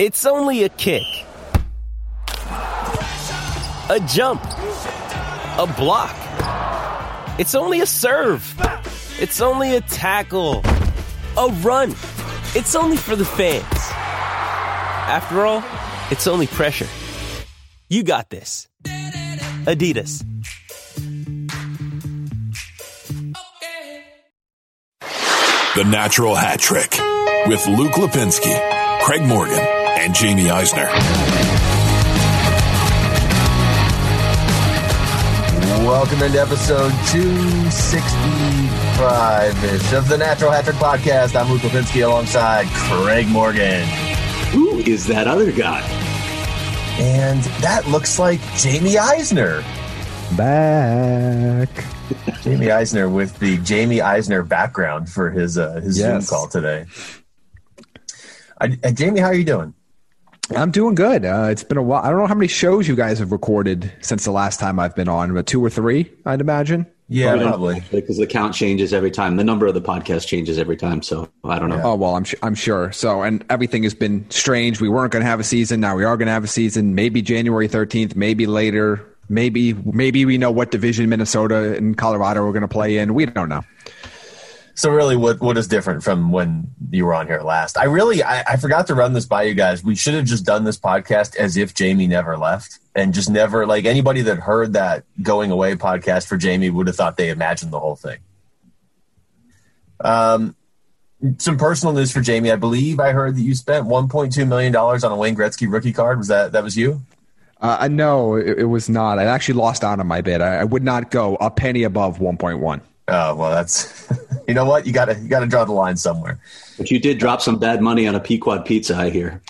It's only a kick, a jump, a block. It's only a serve. It's only a tackle, a run. It's only for the fans. After all, it's only pressure. You got this. Adidas. The Natural Hat Trick with Luke Lipinski, Craig Morgan, and Jamie Eisner. Welcome into episode 265-ish of the Natural Hat Trick Podcast. I'm Luke Lipinski alongside Craig Morgan. Who is that other guy? And that looks like Jamie Eisner. Back. Jamie Eisner with the Jamie Eisner background for his uh, his Yes. Zoom call today. I, uh, Jamie, how are you doing? I'm doing good. Uh, it's been a while. I don't know how many shows you guys have recorded since the last time I've been on, but two or three, I'd imagine. Yeah, probably. Because the count changes every time. The number of the podcast changes every time. So I don't know. Oh well, I'm su- I'm sure. So, and everything has been strange. We weren't going to have a season. Now we are going to have a season. Maybe January 13th. Maybe later. Maybe maybe we know what division Minnesota and Colorado are going to play in. We don't know. So really, what what is different from when you were on here last? I really I, I forgot to run this by you guys. We should have just done this podcast as if Jamie never left, and just never like anybody that heard that going away podcast for Jamie would have thought they imagined the whole thing. Um, some personal news for Jamie. I believe I heard that you spent 1.2 million dollars on a Wayne Gretzky rookie card. Was that that was you? Uh, no, it, it was not. I actually lost out on my bid. I, I would not go a penny above 1.1. Oh well, that's you know what you got to you got to draw the line somewhere. But you did drop some bad money on a Pequod pizza, I hear.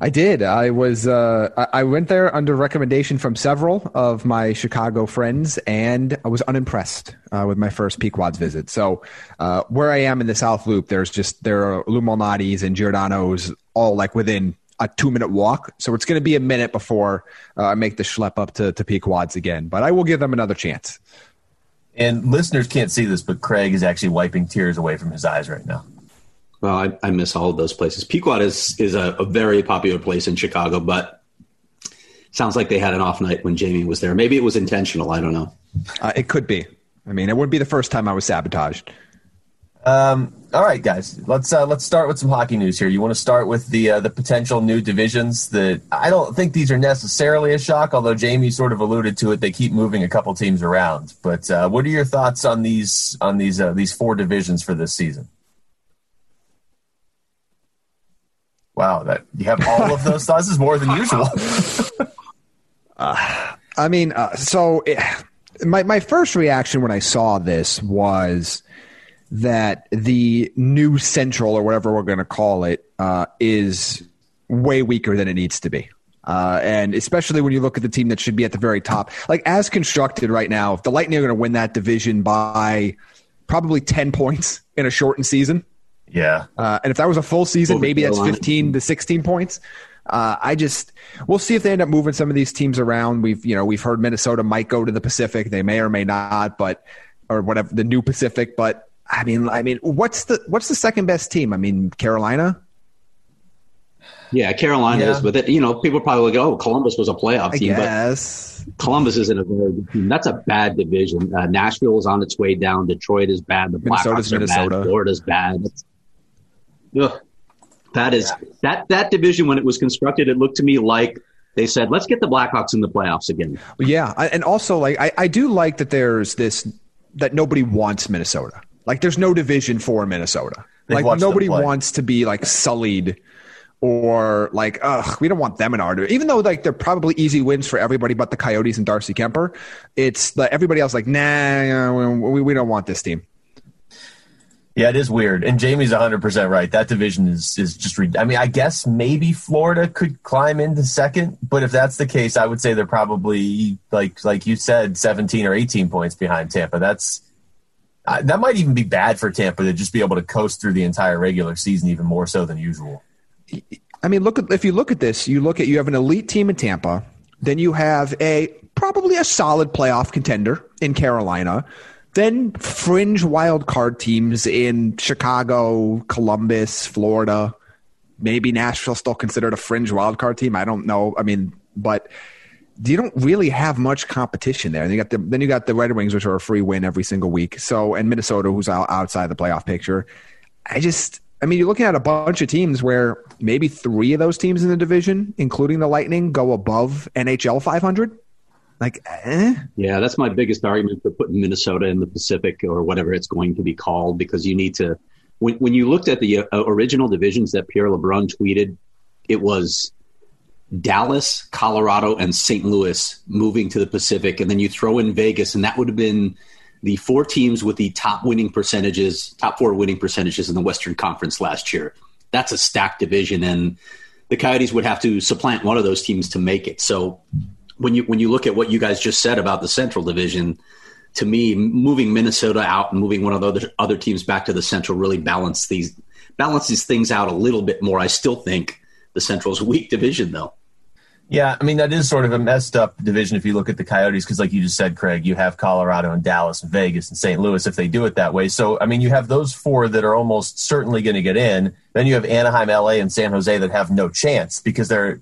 I did. I was. Uh, I I went there under recommendation from several of my Chicago friends, and I was unimpressed uh, with my first Pequod's visit. So, uh, where I am in the South Loop, there's just there are Lou Malnati's and Giordano's all like within a two minute walk. So it's going to be a minute before uh, I make the schlep up to to Pequod's again. But I will give them another chance. And listeners can't see this, but Craig is actually wiping tears away from his eyes right now. Well, I, I miss all of those places. Pequod is is a, a very popular place in Chicago, but sounds like they had an off night when Jamie was there. Maybe it was intentional. I don't know. Uh, it could be. I mean, it wouldn't be the first time I was sabotaged. Um, all right, guys, let's uh, let's start with some hockey news here. You want to start with the uh, the potential new divisions that I don't think these are necessarily a shock, although Jamie sort of alluded to it. They keep moving a couple teams around. But uh, what are your thoughts on these on these uh, these four divisions for this season? Wow, that you have all of those thoughts is more than usual. I mean, uh, so it, my my first reaction when I saw this was that the new central or whatever we're going to call it uh, is way weaker than it needs to be. Uh, and especially when you look at the team that should be at the very top, like as constructed right now, if the Lightning are going to win that division by probably 10 points in a shortened season, yeah, uh, and if that was a full season, maybe that's 15 to 16 points. Uh, I just we'll see if they end up moving some of these teams around. We've you know we've heard Minnesota might go to the Pacific. They may or may not, but or whatever the new Pacific. But I mean, I mean, what's the what's the second best team? I mean, Carolina. Yeah, Carolina Yeah. is, but it, you know, people probably go, "Oh, Columbus was a playoff team," but. Columbus isn't a very good team. That's a bad division. Uh, Nashville is on its way down. Detroit is bad. The Minnesota's Blackhawks are Minnesota. bad. Florida's bad. That is that that division when it was constructed, it looked to me like they said, "Let's get the Blackhawks in the playoffs again." Yeah, I- and also like I, I do like that there's this that nobody wants Minnesota. Like there's no division for Minnesota. They've like nobody wants to be like sullied or like ugh, we don't want them in our division. Even though like they're probably easy wins for everybody but the Coyotes and Darcy Kuemper, it's like everybody else like nah, we, we don't want this team. Yeah, it is weird, and Jamie's 100 percent right. That division is is just. Re- I mean, I guess maybe Florida could climb into second, but if that's the case, I would say they're probably like like you said, 17 or 18 points behind Tampa. That's uh, that might even be bad for Tampa to just be able to coast through the entire regular season even more so than usual. I mean, look at if you look at this, you look at you have an elite team in Tampa, then you have a probably a solid playoff contender in Carolina then fringe wild card teams in Chicago, Columbus, Florida. Maybe Nashville still considered a fringe wild card team. I don't know. I mean, but you don't really have much competition there. And you got the, then you got the Red Wings, which are a free win every single week. So and Minnesota, who's out, outside the playoff picture. I just, I mean, you're looking at a bunch of teams where maybe three of those teams in the division, including the Lightning, go above NHL 500. Like, eh? Yeah, that's my biggest argument for putting Minnesota in the Pacific or whatever it's going to be called because you need to. When, when you looked at the uh, original divisions that Pierre LeBrun tweeted, it was Dallas, Colorado, and St. Louis moving to the Pacific, and then you throw in Vegas, and that would have been the four teams with the top winning percentages, top four winning percentages in the Western Conference last year. That's a stacked division, and the Coyotes would have to supplant one of those teams to make it. So when you when you look at what you guys just said about the Central Division, to me, moving Minnesota out and moving one of the other, other teams back to the Central really balance these balances things out a little bit more. I still think the Central's a weak division, though. Yeah, I mean that is sort of a messed up division if you look at the Coyotes because, like you just said, Craig, you have Colorado and Dallas and Vegas and St. Louis if they do it that way. So, I mean, you have those four that are almost certainly going to get in. Then you have Anaheim, LA, and San Jose that have no chance because they're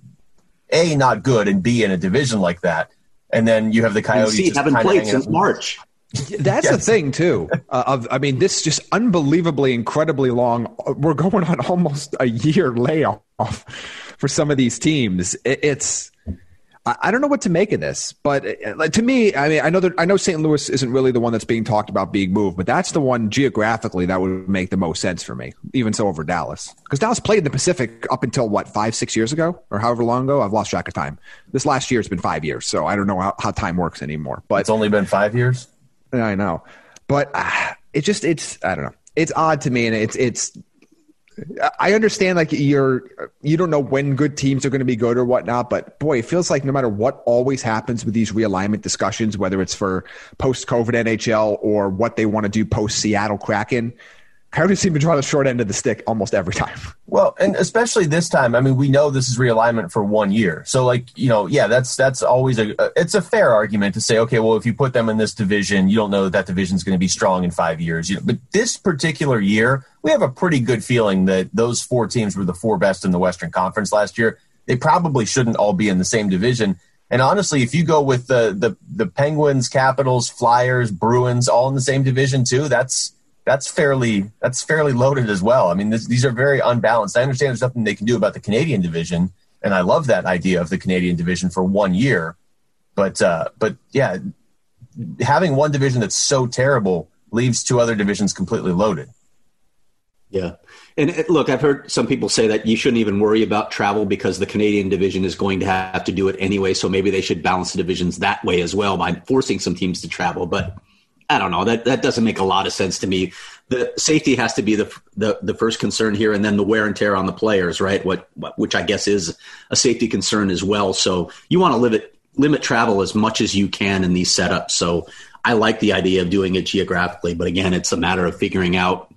a not good and b in a division like that. And then you have the Coyotes. C, haven't played since March. That's yes. the thing too. Uh, of I mean, this just unbelievably, incredibly long. We're going on almost a year layoff for some of these teams. It, it's I don't know what to make of this, but uh, like, to me, I mean, I know that I know St. Louis isn't really the one that's being talked about being moved, but that's the one geographically that would make the most sense for me, even so over Dallas, because Dallas played in the Pacific up until what five, six years ago, or however long ago. I've lost track of time. This last year has been five years, so I don't know how, how time works anymore. But it's only been five years. I know, but uh, it just it's I don't know. It's odd to me, and it's it's I understand like you're you don't know when good teams are going to be good or whatnot, but boy, it feels like no matter what always happens with these realignment discussions, whether it's for post COVID NHL or what they want to do post Seattle Kraken, Coyotes seem to draw the short end of the stick almost every time. Well, and especially this time, I mean, we know this is realignment for one year, so like you know, yeah, that's that's always a it's a fair argument to say, okay, well, if you put them in this division, you don't know that that division is going to be strong in five years. You know, but this particular year, we have a pretty good feeling that those four teams were the four best in the Western Conference last year. They probably shouldn't all be in the same division. And honestly, if you go with the the, the Penguins, Capitals, Flyers, Bruins, all in the same division too, that's that's fairly that's fairly loaded as well. I mean, this, these are very unbalanced. I understand there's nothing they can do about the Canadian division, and I love that idea of the Canadian division for one year. But uh, but yeah, having one division that's so terrible leaves two other divisions completely loaded. Yeah. And uh, look, I've heard some people say that you shouldn't even worry about travel because the Canadian division is going to have to do it anyway. So maybe they should balance the divisions that way as well by forcing some teams to travel. But I don't know. That that doesn't make a lot of sense to me. The safety has to be the the, the first concern here, and then the wear and tear on the players, right? What, what which I guess is a safety concern as well. So you want to limit limit travel as much as you can in these setups. So I like the idea of doing it geographically, but again, it's a matter of figuring out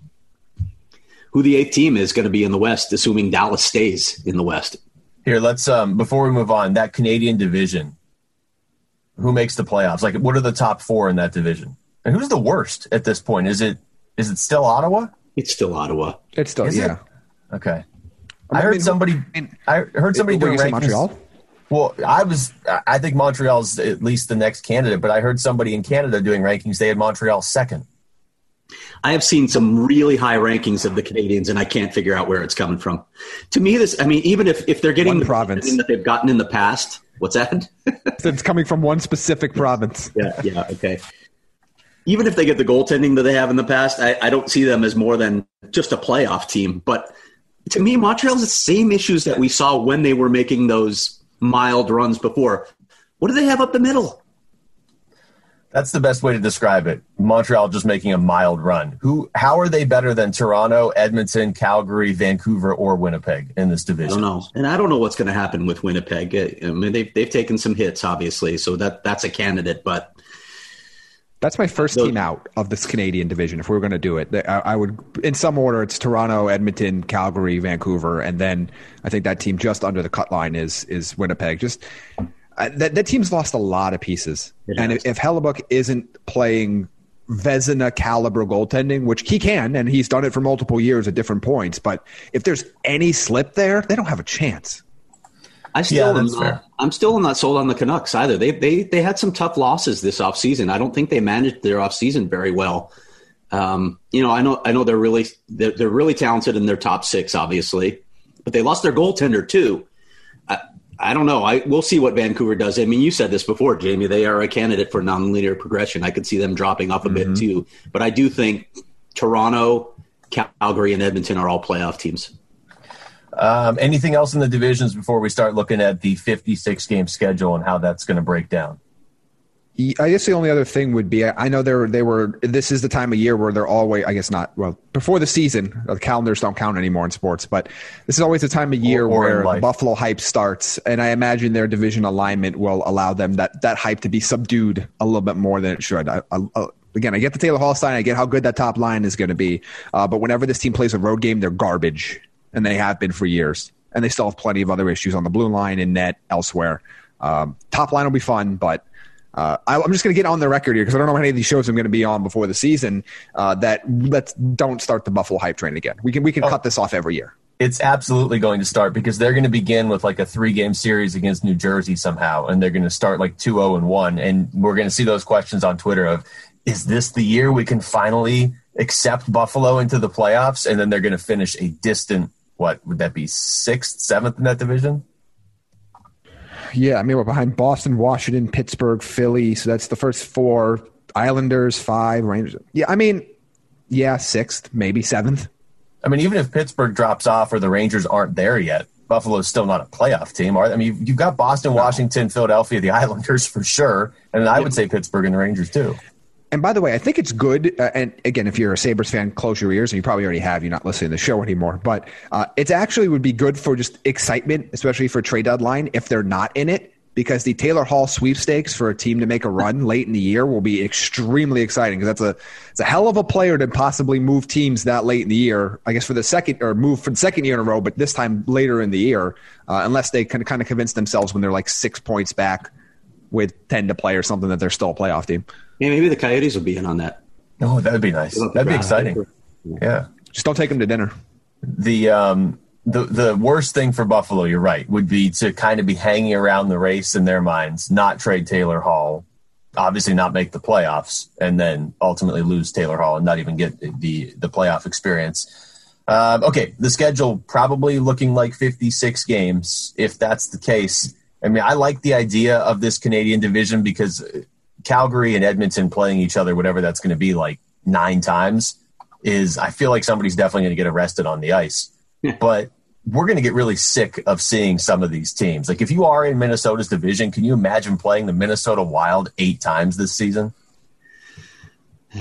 who the eighth team is going to be in the West, assuming Dallas stays in the West. Here, let's um before we move on, that Canadian division. Who makes the playoffs? Like, what are the top four in that division? And who's the worst at this point? Is it is it still Ottawa? It's still Ottawa. It's still is yeah. It? Okay. I, I heard somebody. I heard somebody doing rankings. Montreal. Well, I was. I think Montreal's at least the next candidate, but I heard somebody in Canada doing rankings. They had Montreal second. I have seen some really high rankings of the Canadiens, and I can't figure out where it's coming from. To me, this. I mean, even if if they're getting one the province that they've gotten in the past, what's that? it's coming from one specific province. Yeah. Yeah. Okay even if they get the goaltending that they have in the past, I, I don't see them as more than just a playoff team. But to me, Montreal's the same issues that we saw when they were making those mild runs before. What do they have up the middle? That's the best way to describe it. Montreal just making a mild run. Who? How are they better than Toronto, Edmonton, Calgary, Vancouver, or Winnipeg in this division? I don't know, and I don't know what's going to happen with Winnipeg. I mean, they've they've taken some hits, obviously, so that that's a candidate. But that's my first team out of this Canadian division. If we were going to do it, I, I, would, in some order, it's Toronto, Edmonton, Calgary, Vancouver, and then I think that team just under the cut line is is Winnipeg. Just uh, that, that team's lost a lot of pieces. And if, if Hellebuyck isn't playing Vezina caliber goaltending, which he can, and he's done it for multiple years at different points, but if there's any slip there, they don't have a chance. I still yeah, am not, I'm still not sold on the Canucks either. They they they had some tough losses this offseason. I don't think they managed their offseason very well. Um, you know, I know I know they're really they're, they're really talented in their top six, obviously, but they lost their goaltender too. I don't know. I we'll see what Vancouver does. I mean, you said this before, Jamie. They are a candidate for nonlinear progression. I could see them dropping off a mm-hmm. bit too, but I do think Toronto, Calgary, and Edmonton are all playoff teams. Um, anything else in the divisions before we start looking at the 56 game schedule and how that's going to break down? I guess the only other thing would be I know they were they were this is the time of year where they're always I guess not well before the season the calendars don't count anymore in sports but this is always the time of year or, or where the Buffalo hype starts and I imagine their division alignment will allow them that that hype to be subdued a little bit more than it should. I, I, again, I get the Taylor Hall sign, I get how good that top line is going to be, uh, but whenever this team plays a road game, they're garbage, and they have been for years, and they still have plenty of other issues on the blue line and net elsewhere. Um, top line will be fun, but uh, I, am just going to get on the record here because I don't know how many of these shows I'm going to be on before the season. Uh, that let's don't start the Buffalo hype train again. We can we can oh, cut this off every year. It's absolutely going to start because they're going to begin with like a three game series against New Jersey somehow, and they're going to start like 2-0 and one, and we're going to see those questions on Twitter of is this the year we can finally accept Buffalo into the playoffs, and then they're going to finish a distant what would that be sixth, seventh in that division? Yeah, I mean we're behind Boston, Washington, Pittsburgh, Philly. So that's the first four. Islanders five, Rangers. Yeah, I mean, yeah, sixth, maybe seventh. I mean, even if Pittsburgh drops off or the Rangers aren't there yet, Buffalo's still not a playoff team. Are I mean, you've got Boston, Washington, Philadelphia, the Islanders for sure, and I would say Pittsburgh and the Rangers too. And by the way, I think it's good. Uh, and again, if you're a Sabres fan, close your ears, and you probably already have. You're not listening to the show anymore. But uh, it actually would be good for just excitement, especially for trade deadline, if they're not in it, because the Taylor Hall sweepstakes for a team to make a run late in the year will be extremely exciting. Because that's a it's a hell of a player to possibly move teams that late in the year. I guess for the second or move for the second year in a row, but this time later in the year, uh, unless they can kind of convince themselves when they're like six points back with ten to play or something that they're still a playoff team. Yeah, maybe the Coyotes will be in on that. Oh, that'd be nice. That'd be exciting. Yeah. Just don't take them to dinner. The um the the worst thing for Buffalo, you're right, would be to kind of be hanging around the race in their minds, not trade Taylor Hall, obviously not make the playoffs, and then ultimately lose Taylor Hall and not even get the the playoff experience. Um, okay, the schedule probably looking like 56 games. If that's the case, I mean, I like the idea of this Canadian division because Calgary and Edmonton playing each other, whatever that's going to be like nine times, is I feel like somebody's definitely going to get arrested on the ice. but we're going to get really sick of seeing some of these teams. Like if you are in Minnesota's division, can you imagine playing the Minnesota Wild eight times this season?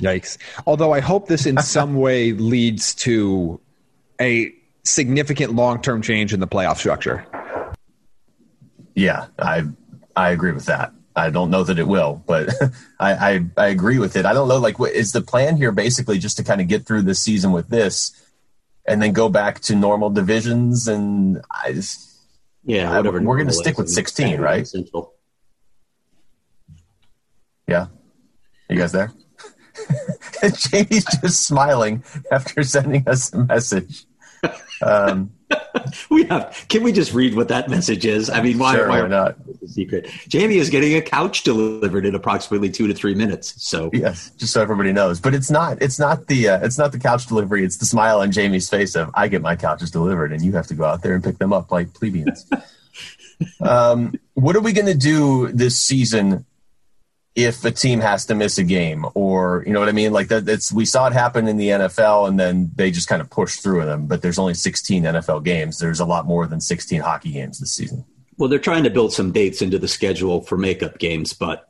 Yikes. Although I hope this in some way leads to a significant long term change in the playoff structure. Yeah, I I agree with that. I don't know that it will, but I, I, I agree with it. I don't know. Like, what is the plan here? Basically, just to kind of get through this season with this, and then go back to normal divisions. And I just, yeah, whatever. I, we're going to stick with sixteen, right? Central. Yeah, you guys there? Jamie's just smiling after sending us a message. Um, we have. Can we just read what that message is? I mean, why, sure, why, why not? a secret. Jamie is getting a couch delivered in approximately two to three minutes. So yes, just so everybody knows. But it's not. It's not the. Uh, it's not the couch delivery. It's the smile on Jamie's face of I get my couches delivered, and you have to go out there and pick them up like plebeians. um, what are we going to do this season if a team has to miss a game or you know what i mean? Like that it's we saw it happen in the nfl and then they just kind of pushed through them but there's only 16 nfl games. There's a lot more than 16 hockey games this season. Well they're trying to build some dates into the schedule for makeup games but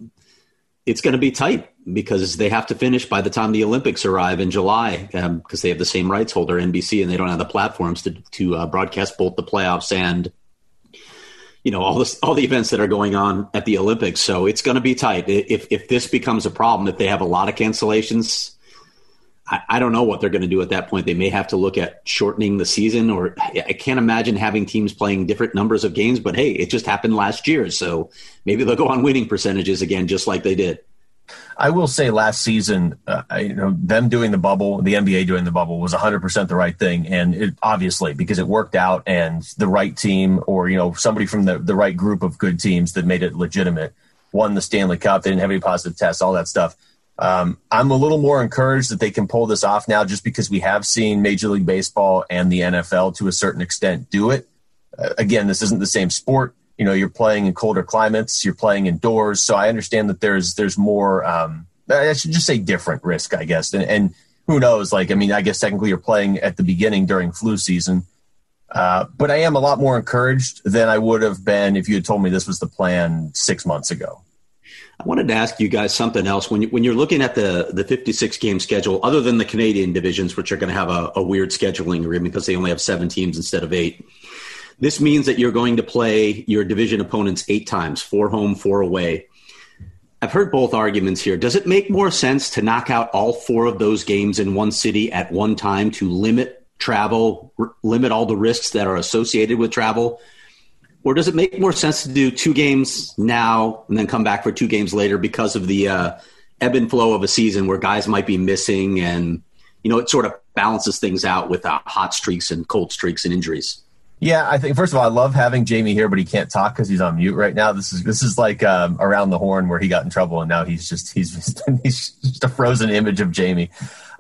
it's going to be tight because they have to finish by the time the Olympics arrive in July because um, they have the same rights holder, NBC, and they don't have the platforms to to uh, broadcast both the playoffs and you know all this all the events that are going on at the Olympics. So it's going to be tight. If if this becomes a problem, if they have a lot of cancellations, I, I don't know what they're going to do at that point. They may have to look at shortening the season, or I can't imagine having teams playing different numbers of games. But hey, it just happened last year, so maybe they'll go on winning percentages again, just like they did. I will say last season, uh, you know, them doing the bubble, the NBA doing the bubble was 100% the right thing. And it, obviously, because it worked out and the right team or, you know, somebody from the, the right group of good teams that made it legitimate won the Stanley Cup. They didn't have any positive tests, all that stuff. Um, I'm a little more encouraged that they can pull this off now just because we have seen Major League Baseball and the NFL to a certain extent do it. Uh, again, this isn't the same sport you know you're playing in colder climates you're playing indoors. So i understand that there's there's more um, i should just say different risk i guess. And, and, who knows? Like i mean i guess technically you're playing at the beginning during flu season. Uh, but i am a lot more encouraged than i would have been if you had told me this was the plan six months ago. I wanted to ask you guys something else. When, you, when you're looking at the, the 56 game schedule, other than the Canadian divisions, which are going to have a, a weird scheduling agreement because they only have seven teams instead of eight, this means that you're going to play your division opponents eight times, four home, four away. I've heard both arguments here. Does it make more sense to knock out all four of those games in one city at one time to limit travel, r- limit all the risks that are associated with travel? Or does it make more sense to do two games now and then come back for two games later because of the uh, ebb and flow of a season where guys might be missing and, you know, it sort of balances things out with uh, hot streaks and cold streaks and injuries? Yeah, I think first of all, I love having Jamie here, but he can't talk because he's on mute right now. This is this is like um, around the horn where he got in trouble, and now he's just he's just, he's just a frozen image of Jamie.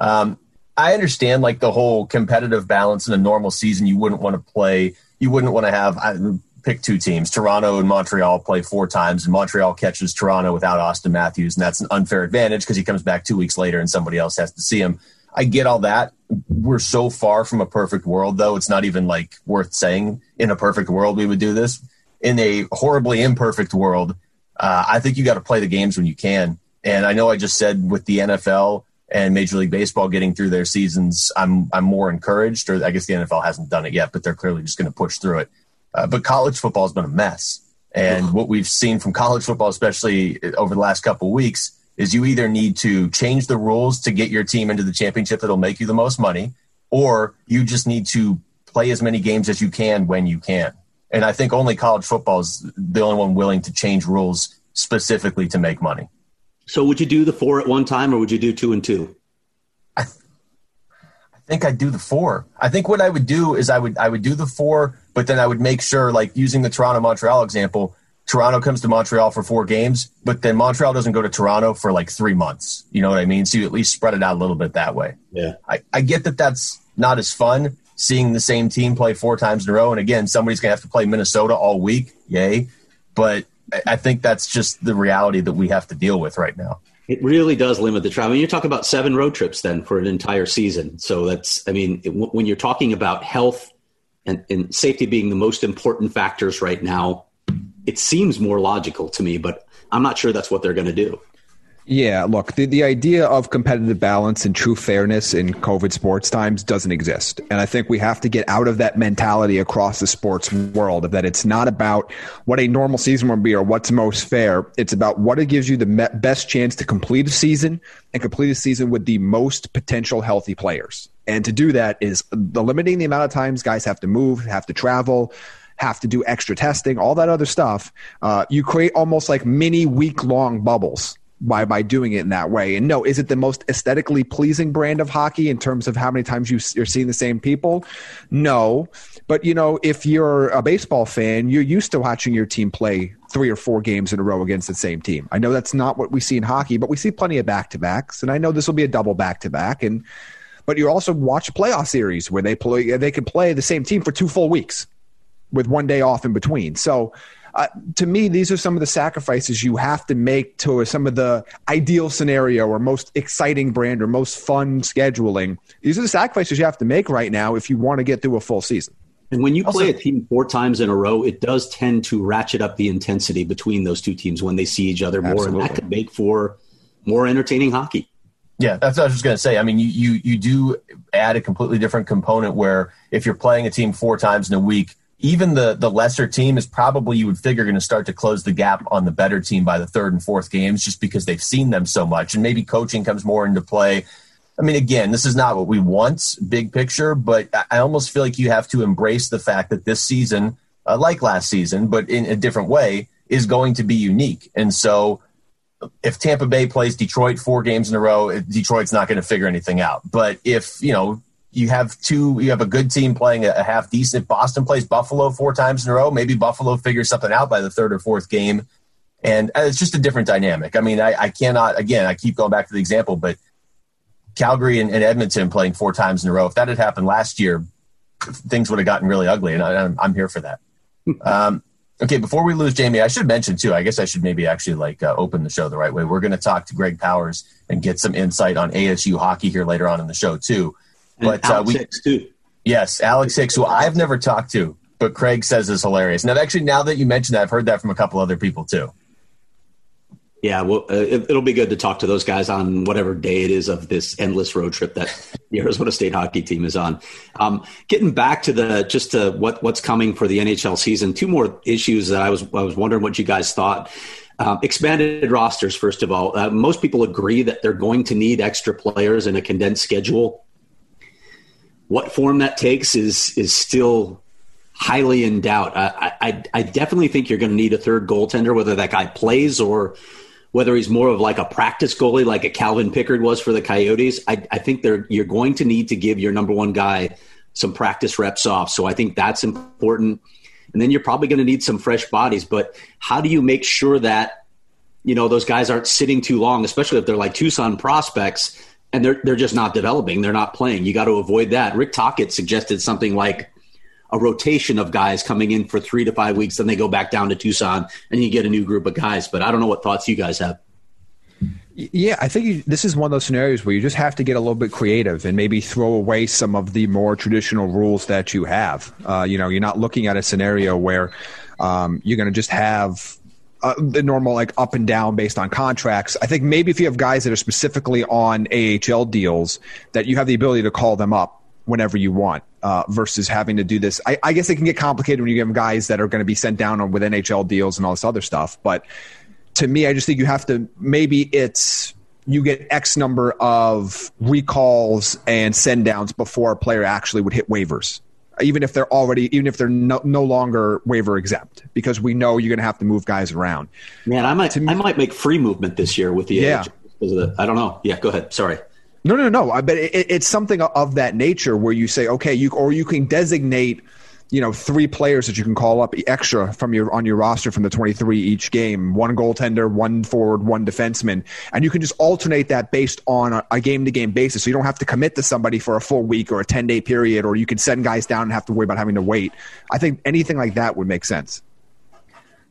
Um, I understand like the whole competitive balance in a normal season. You wouldn't want to play. You wouldn't want to have. I, pick two teams. Toronto and Montreal play four times, and Montreal catches Toronto without Auston Matthews, and that's an unfair advantage because he comes back two weeks later and somebody else has to see him. I get all that. We're so far from a perfect world, though. It's not even like worth saying in a perfect world we would do this. In a horribly imperfect world, uh, I think you got to play the games when you can. And I know I just said with the NFL and Major League Baseball getting through their seasons, I'm I'm more encouraged. Or I guess the NFL hasn't done it yet, but they're clearly just going to push through it. Uh, but college football has been a mess, and what we've seen from college football, especially over the last couple of weeks, is you either need to change the rules to get your team into the championship that'll make you the most money, or you just need to play as many games as you can when you can. And I think only college football is the only one willing to change rules specifically to make money. So would you do the four at one time or would you do two and two? I, th- I think I'd do the four. I think what I would do is I would I would do the four, but then I would make sure, like using the Toronto Montreal example, Toronto comes to Montreal for four games, but then Montreal doesn't go to Toronto for like three months. You know what I mean? So you at least spread it out a little bit that way. Yeah. I, I get that that's not as fun seeing the same team play four times in a row. And again, somebody's going to have to play Minnesota all week. Yay. But I think that's just the reality that we have to deal with right now. It really does limit the travel. I mean, you're talking about seven road trips then for an entire season. So that's, I mean, when you're talking about health and, and safety being the most important factors right now, it seems more logical to me, but I'm not sure that's what they're going to do. Yeah, look, the, the idea of competitive balance and true fairness in COVID sports times doesn't exist. And I think we have to get out of that mentality across the sports world that it's not about what a normal season would be or what's most fair. It's about what it gives you the best chance to complete a season and complete a season with the most potential healthy players. And to do that is limiting the amount of times guys have to move, have to travel, have to do extra testing, all that other stuff. Uh, you create almost like mini week long bubbles by by doing it in that way. And no, is it the most aesthetically pleasing brand of hockey in terms of how many times you, you're seeing the same people? No, but you know, if you're a baseball fan, you're used to watching your team play three or four games in a row against the same team. I know that's not what we see in hockey, but we see plenty of back to backs, and I know this will be a double back to back and. But you also watch a playoff series where they play. They can play the same team for two full weeks with one day off in between. So, uh, to me, these are some of the sacrifices you have to make to some of the ideal scenario or most exciting brand or most fun scheduling. These are the sacrifices you have to make right now if you want to get through a full season. And when you play a team four times in a row, it does tend to ratchet up the intensity between those two teams when they see each other more, Absolutely. and that could make for more entertaining hockey. Yeah, that's what I was just going to say. I mean, you, you you do add a completely different component where if you're playing a team four times in a week, even the the lesser team is probably you would figure going to start to close the gap on the better team by the third and fourth games, just because they've seen them so much, and maybe coaching comes more into play. I mean, again, this is not what we want, big picture, but I almost feel like you have to embrace the fact that this season, uh, like last season, but in a different way, is going to be unique. And so if Tampa Bay plays Detroit four games in a row, Detroit's not going to figure anything out. But if, you know, you have two, you have a good team playing a, half decent. Boston plays Buffalo four times in a row. Maybe Buffalo figures something out by the third or fourth game. And it's just a different dynamic. I mean, I, I cannot, again, I keep going back to the example, but Calgary and, and, Edmonton playing four times in a row, if that had happened last year, things would have gotten really ugly. And I, am here for that. Um, Okay, before we lose Jamie, I should mention too. I guess I should maybe actually like uh, open the show the right way. We're going to talk to Greg Powers and get some insight on ASU hockey here later on in the show too. But uh, we Hicks too. Yes, Alex Hicks, who I've never talked to, but Craig says is hilarious. Now, actually, now that you mentioned that, I've heard that from a couple other people too. Yeah, well, uh, it, will be good to talk to those guys on whatever day it is of this endless road trip that the Arizona State hockey team is on. Um, getting back to the just to what what's coming for the NHL season, two more issues that I was I was wondering what you guys thought. Um, expanded rosters, first of all, uh, most people agree that they're going to need extra players in a condensed schedule. What form that takes is is still highly in doubt. I, I, I definitely think you're going to need a third goaltender, whether that guy plays or whether he's more of like a practice goalie, like a Calvin Pickard was for the Coyotes, I, I think they're, you're going to need to give your number one guy some practice reps off. So I think that's important. And then you're probably going to need some fresh bodies. But how do you make sure that, you know, those guys aren't sitting too long, especially if they're like Tucson prospects and they're, they're just not developing, they're not playing. You got to avoid that. Rick Tocchet suggested something like a rotation of guys coming in for three to five weeks, then they go back down to Tucson, and you get a new group of guys. But I don't know what thoughts you guys have. Yeah, I think you, this is one of those scenarios where you just have to get a little bit creative and maybe throw away some of the more traditional rules that you have. Uh, you know, you're not looking at a scenario where um, you're going to just have uh, the normal like up and down based on contracts. I think maybe if you have guys that are specifically on AHL deals, that you have the ability to call them up whenever you want uh, versus having to do this. I, I, guess it can get complicated when you have guys that are going to be sent down with NHL deals and all this other stuff. But to me, I just think you have to maybe it's you get X number of recalls and send downs before a player actually would hit waivers. Even if they're already, even if they're no, no longer waiver exempt, because we know you're going to have to move guys around. Man, I might, me, I might make free movement this year with the yeah. The, I don't know. Yeah, go ahead. Sorry. No, no, no. But it, it's something of that nature where you say, okay, you or you can designate, you know, three players that you can call up extra from your on your roster from the twenty three each game, one goaltender, one forward, one defenseman, and you can just alternate that based on a game to game basis. So you don't have to commit to somebody for a full week or a ten day period, or you can send guys down and have to worry about having to wait. I think anything like that would make sense.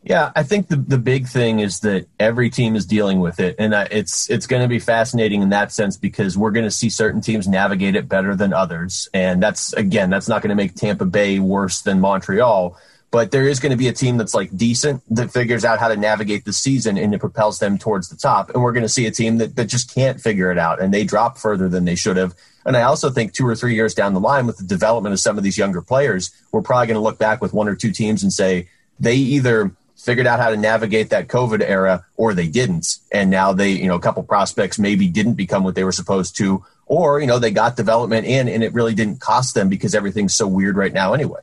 Yeah, I think the the big thing is that every team is dealing with it, and it's it's going to be fascinating in that sense because we're going to see certain teams navigate it better than others, and that's again that's not going to make Tampa Bay worse than Montreal, but there is going to be a team that's like decent that figures out how to navigate the season and it propels them towards the top, and we're going to see a team that that just can't figure it out and they drop further than they should have. And I also think two or three years down the line, with the development of some of these younger players, we're probably going to look back with one or two teams and say they either figured out how to navigate that COVID era, or they didn't. And now they, you know, a couple prospects maybe didn't become what they were supposed to, or, you know, they got development in and it really didn't cost them because everything's so weird right now anyway.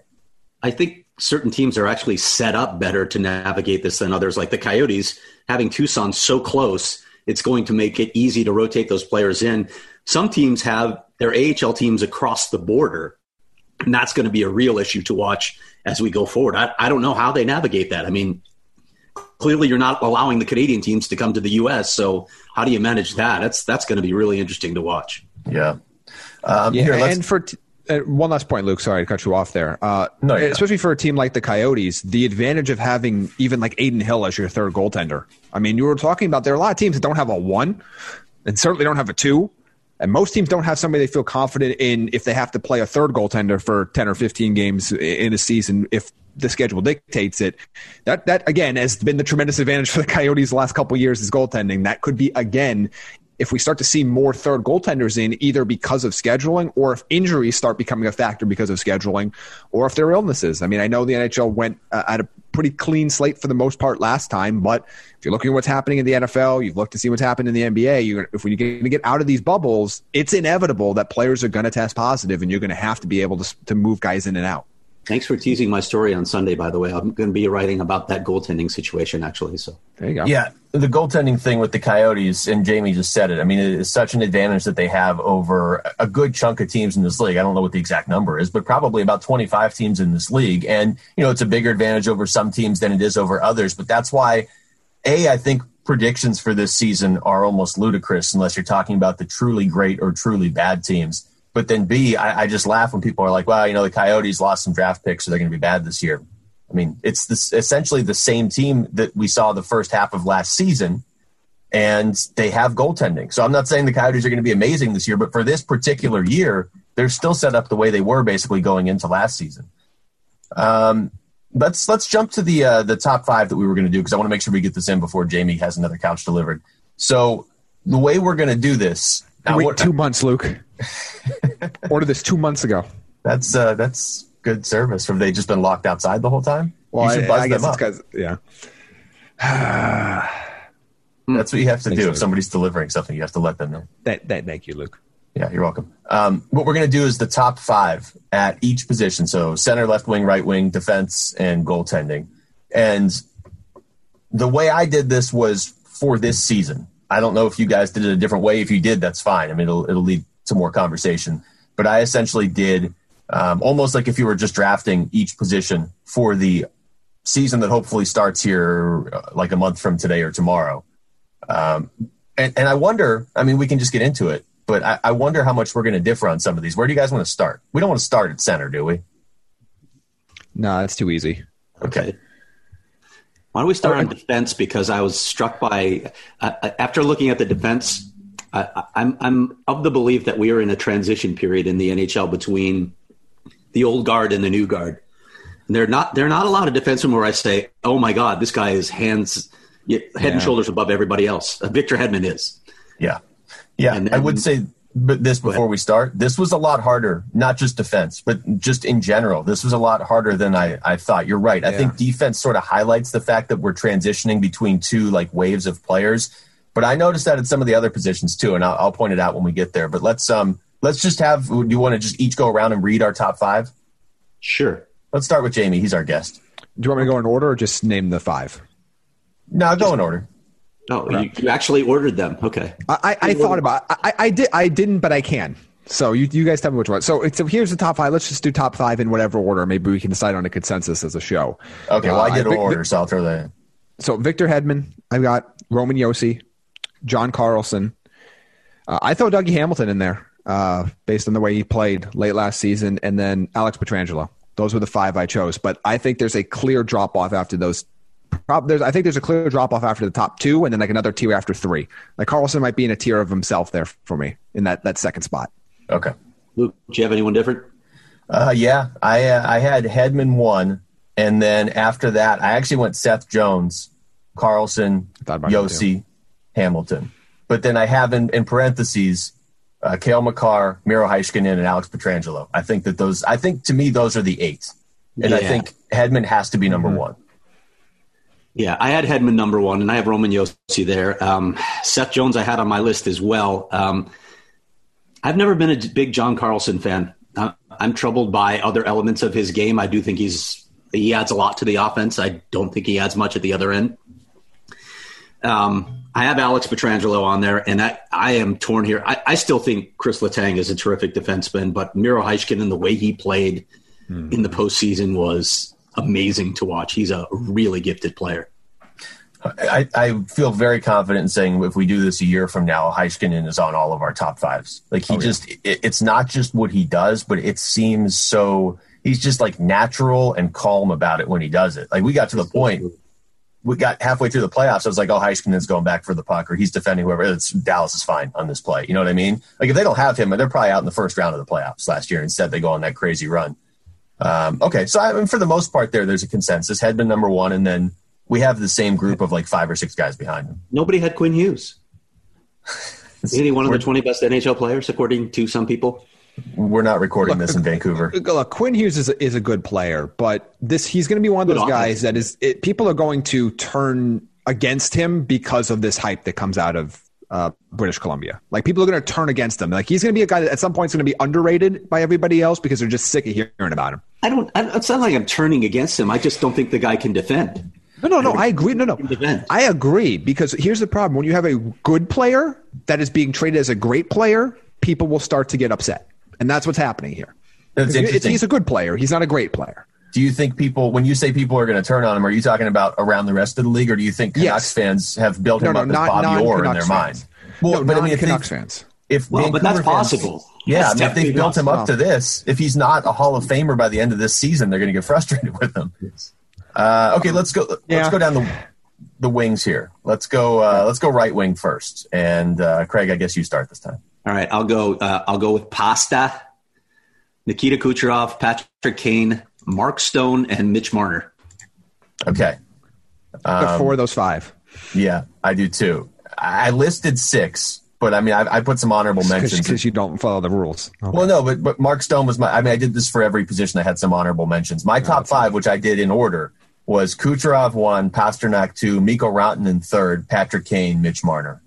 I think certain teams are actually set up better to navigate this than others. Like the Coyotes, having Tucson so close, it's going to make it easy to rotate those players in. Some teams have their AHL teams across the border, and that's going to be a real issue to watch as we go forward. I, I don't know how they navigate that. I mean, clearly you're not allowing the Canadian teams to come to the U.S. So how do you manage that? That's that's going to be really interesting to watch. Yeah. Um, yeah, here, and for t- uh, one last point, Luke. Sorry to cut you off there. Uh, no, yeah. especially for a team like the Coyotes, the advantage of having even like Adin Hill as your third goaltender. I mean, you were talking about there are a lot of teams that don't have a one, and certainly don't have a two. And most teams don't have somebody they feel confident in if they have to play a third goaltender for 10 or 15 games in a season if the schedule dictates it. That that again has been the tremendous advantage for the Coyotes the last couple years is goaltending. That could be again if we start to see more third goaltenders in, either because of scheduling or if injuries start becoming a factor because of scheduling, or if there are illnesses. I mean, I know the NHL went uh, at a pretty clean slate for the most part last time, but if you're looking at what's happening in the NFL, you've looked to see what's happened in the NBA. You, if we're going to get out of these bubbles, it's inevitable that players are going to test positive, and you're going to have to be able to to move guys in and out. Thanks for teasing my story on Sunday, by the way. I'm going to be writing about that goaltending situation, actually. So there you go. Yeah, the goaltending thing with the Coyotes, and Jamie just said it. I mean, it is such an advantage that they have over a good chunk of teams in this league. I don't know what the exact number is, but probably about 25 teams in this league. And, you know, it's a bigger advantage over some teams than it is over others. But that's why, A, I think predictions for this season are almost ludicrous unless you're talking about the truly great or truly bad teams. But then B, I, I just laugh when people are like, "Well, you know, the Coyotes lost some draft picks, so they're going to be bad this year." I mean, it's this, essentially the same team that we saw the first half of last season, and they have goaltending. So I'm not saying the Coyotes are going to be amazing this year, but for this particular year, they're still set up the way they were basically going into last season. Um, let's let's jump to the uh, the top five that we were going to do because I want to make sure we get this in before Jamie has another couch delivered. So the way we're going to do this now, what, two months, Luke. Ordered this two months ago. That's uh, that's good service. Have they just been locked outside the whole time? Well, I, I guess it's because yeah. that's what you have to Thanks, do. Luke. If somebody's delivering something, you have to let them know. That, that, thank you, Luke. Yeah, you're welcome. Um, what we're going to do is the top five at each position. So center, left wing, right wing, defense, and goaltending. And the way I did this was for this season. I don't know if you guys did it a different way. If you did, that's fine. I mean, it'll, it'll lead to more conversation. But I essentially did um, almost like if you were just drafting each position for the season that hopefully starts here uh, like a month from today or tomorrow. Um, and, and I wonder, I mean, we can just get into it, but I, I wonder how much we're going to differ on some of these. Where do you guys want to start? We don't want to start at center, do we? No, that's too easy. Okay. Why don't we start on defense? Because I was struck by uh, uh after looking at the defense. I, I'm I'm of the belief that we are in a transition period in the NHL between the old guard and the new guard. And they're not they're not a lot of defensemen where I say, oh my god, this guy is hands head yeah. and shoulders above everybody else. Uh, Victor Hedman is. Yeah, yeah. And, and, I would say but this before we start. This was a lot harder, not just defense, but just in general. This was a lot harder than I, I thought. You're right. Yeah. I think defense sort of highlights the fact that we're transitioning between two like waves of players. But I noticed that at some of the other positions too, and I'll, I'll point it out when we get there. But let's um let's just have. Do you want to just each go around and read our top five? Sure. Let's start with Jamie. He's our guest. Do you want me to go in order or just name the five? No, go in order. Oh, you, you, actually ordered them. Okay. I, I, I thought about. I, I did. I didn't, but I can. So you, you guys tell me which one. So, so here's the top five. Let's just do top five in whatever order. Maybe we can decide on a consensus as a show. Okay. Well, uh, I did order, so I'll throw that in. So Victor Hedman, I've got Roman Josi, John Carlson. Uh, I throw Dougie Hamilton in there uh, based on the way he played late last season, and then Alex Pietrangelo. Those were the five I chose. But I think there's a clear drop off after those there's, I think there's a clear drop off after the top two, and then like another tier after three. Like Carlson might be in a tier of himself there for me in that that second spot. Okay, Luke, do you have anyone different? Uh, yeah, I uh, I had Hedman one, and then after that, I actually went Seth Jones, Carlson, Josi, Hamilton. But then I have in, in parentheses uh, Cale Makar, Miro Heiskanen, and Alex Pietrangelo. I think that those. I think to me those are the eight, and yeah. I think Hedman has to be number mm-hmm. one. Yeah, I had Hedman number one, and I have Roman Josi there. Um, Seth Jones, I had on my list as well. Um, I've never been a big John Carlson fan. Uh, I'm troubled by other elements of his game. I do think he's he adds a lot to the offense. I don't think he adds much at the other end. Um, I have Alex Pietrangelo on there, and I, I am torn here. I, I, still think Chris Letang is a terrific defenseman, but Miro Heiskanen, the way he played mm. in the postseason was amazing to watch. He's a really gifted player. I, I, feel very confident in saying if we do this a year from now, Heiskanen is on all of our top fives. Like he oh, just, it, it's not just what he does, but it seems so. He's just like natural and calm about it when he does it. Like we got to the point, we got halfway through the playoffs. I was like, oh, Heiskanen's going back for the puck, or he's defending whoever. It's Dallas is fine on this play. You know what I mean? Like if they don't have him, they're probably out in the first round of the playoffs last year. Instead, they go on that crazy run. Um, okay, so I mean, for the most part, there there's a consensus. Hedman number one, and then we have the same group of like five or six guys behind him. Nobody had Quinn Hughes. Isn't he one of the 20 best NHL players, according to some people? We're not recording this in Vancouver. Look, Quinn Hughes is a, is a good player, but this he's going to be one of those Good guys that is it, people are going to turn against him because of this hype that comes out of uh, British Columbia. Like people are going to turn against him. Like he's going to be a guy that at some point is going to be underrated by everybody else because they're just sick of hearing about him. I don't. I, it's not like I'm turning against him. I just don't think the guy can defend. No, no, no. I agree. No, no. Defend. I agree because here's the problem: when you have a good player that is being treated as a great player, people will start to get upset, and that's what's happening here. That's It's- interesting. he's a good player. He's not a great player. Do you think people, when you say people are going to turn on him, are you talking about around the rest of the league, or do you think Canucks Yes. fans have built No, him no, up as not Bobby Orr in their non-Canucks mind? fans. no, but I mean, if they- Canucks fans. If Well, but Vancouver that's fans- possible. Yeah, That's I mean, if they've built him up to this, if he's not a Hall of Famer by the end of this season, they're going to get frustrated with him. Uh, okay, let's go. Let's Yeah. go down the the wings here. Let's go. Uh, let's go right wing first. And uh, Craig, I guess you start this time. All right, I'll go. Uh, I'll go with Pasta, Nikita Kucherov, Patrick Kane, Mark Stone, and Mitch Marner. Okay. The Um, four of those five. Yeah, I do too. I I listed six, but I mean, I, I put some honorable mentions. Because you don't follow the rules. Well, no, but but Mark Stone was my. I mean, I did this for every position. I had some honorable mentions. My top five, which I did in order, was Kucherov one, Pastrnak two, Mikko Rantanen third, Patrick Kane, Mitch Marner.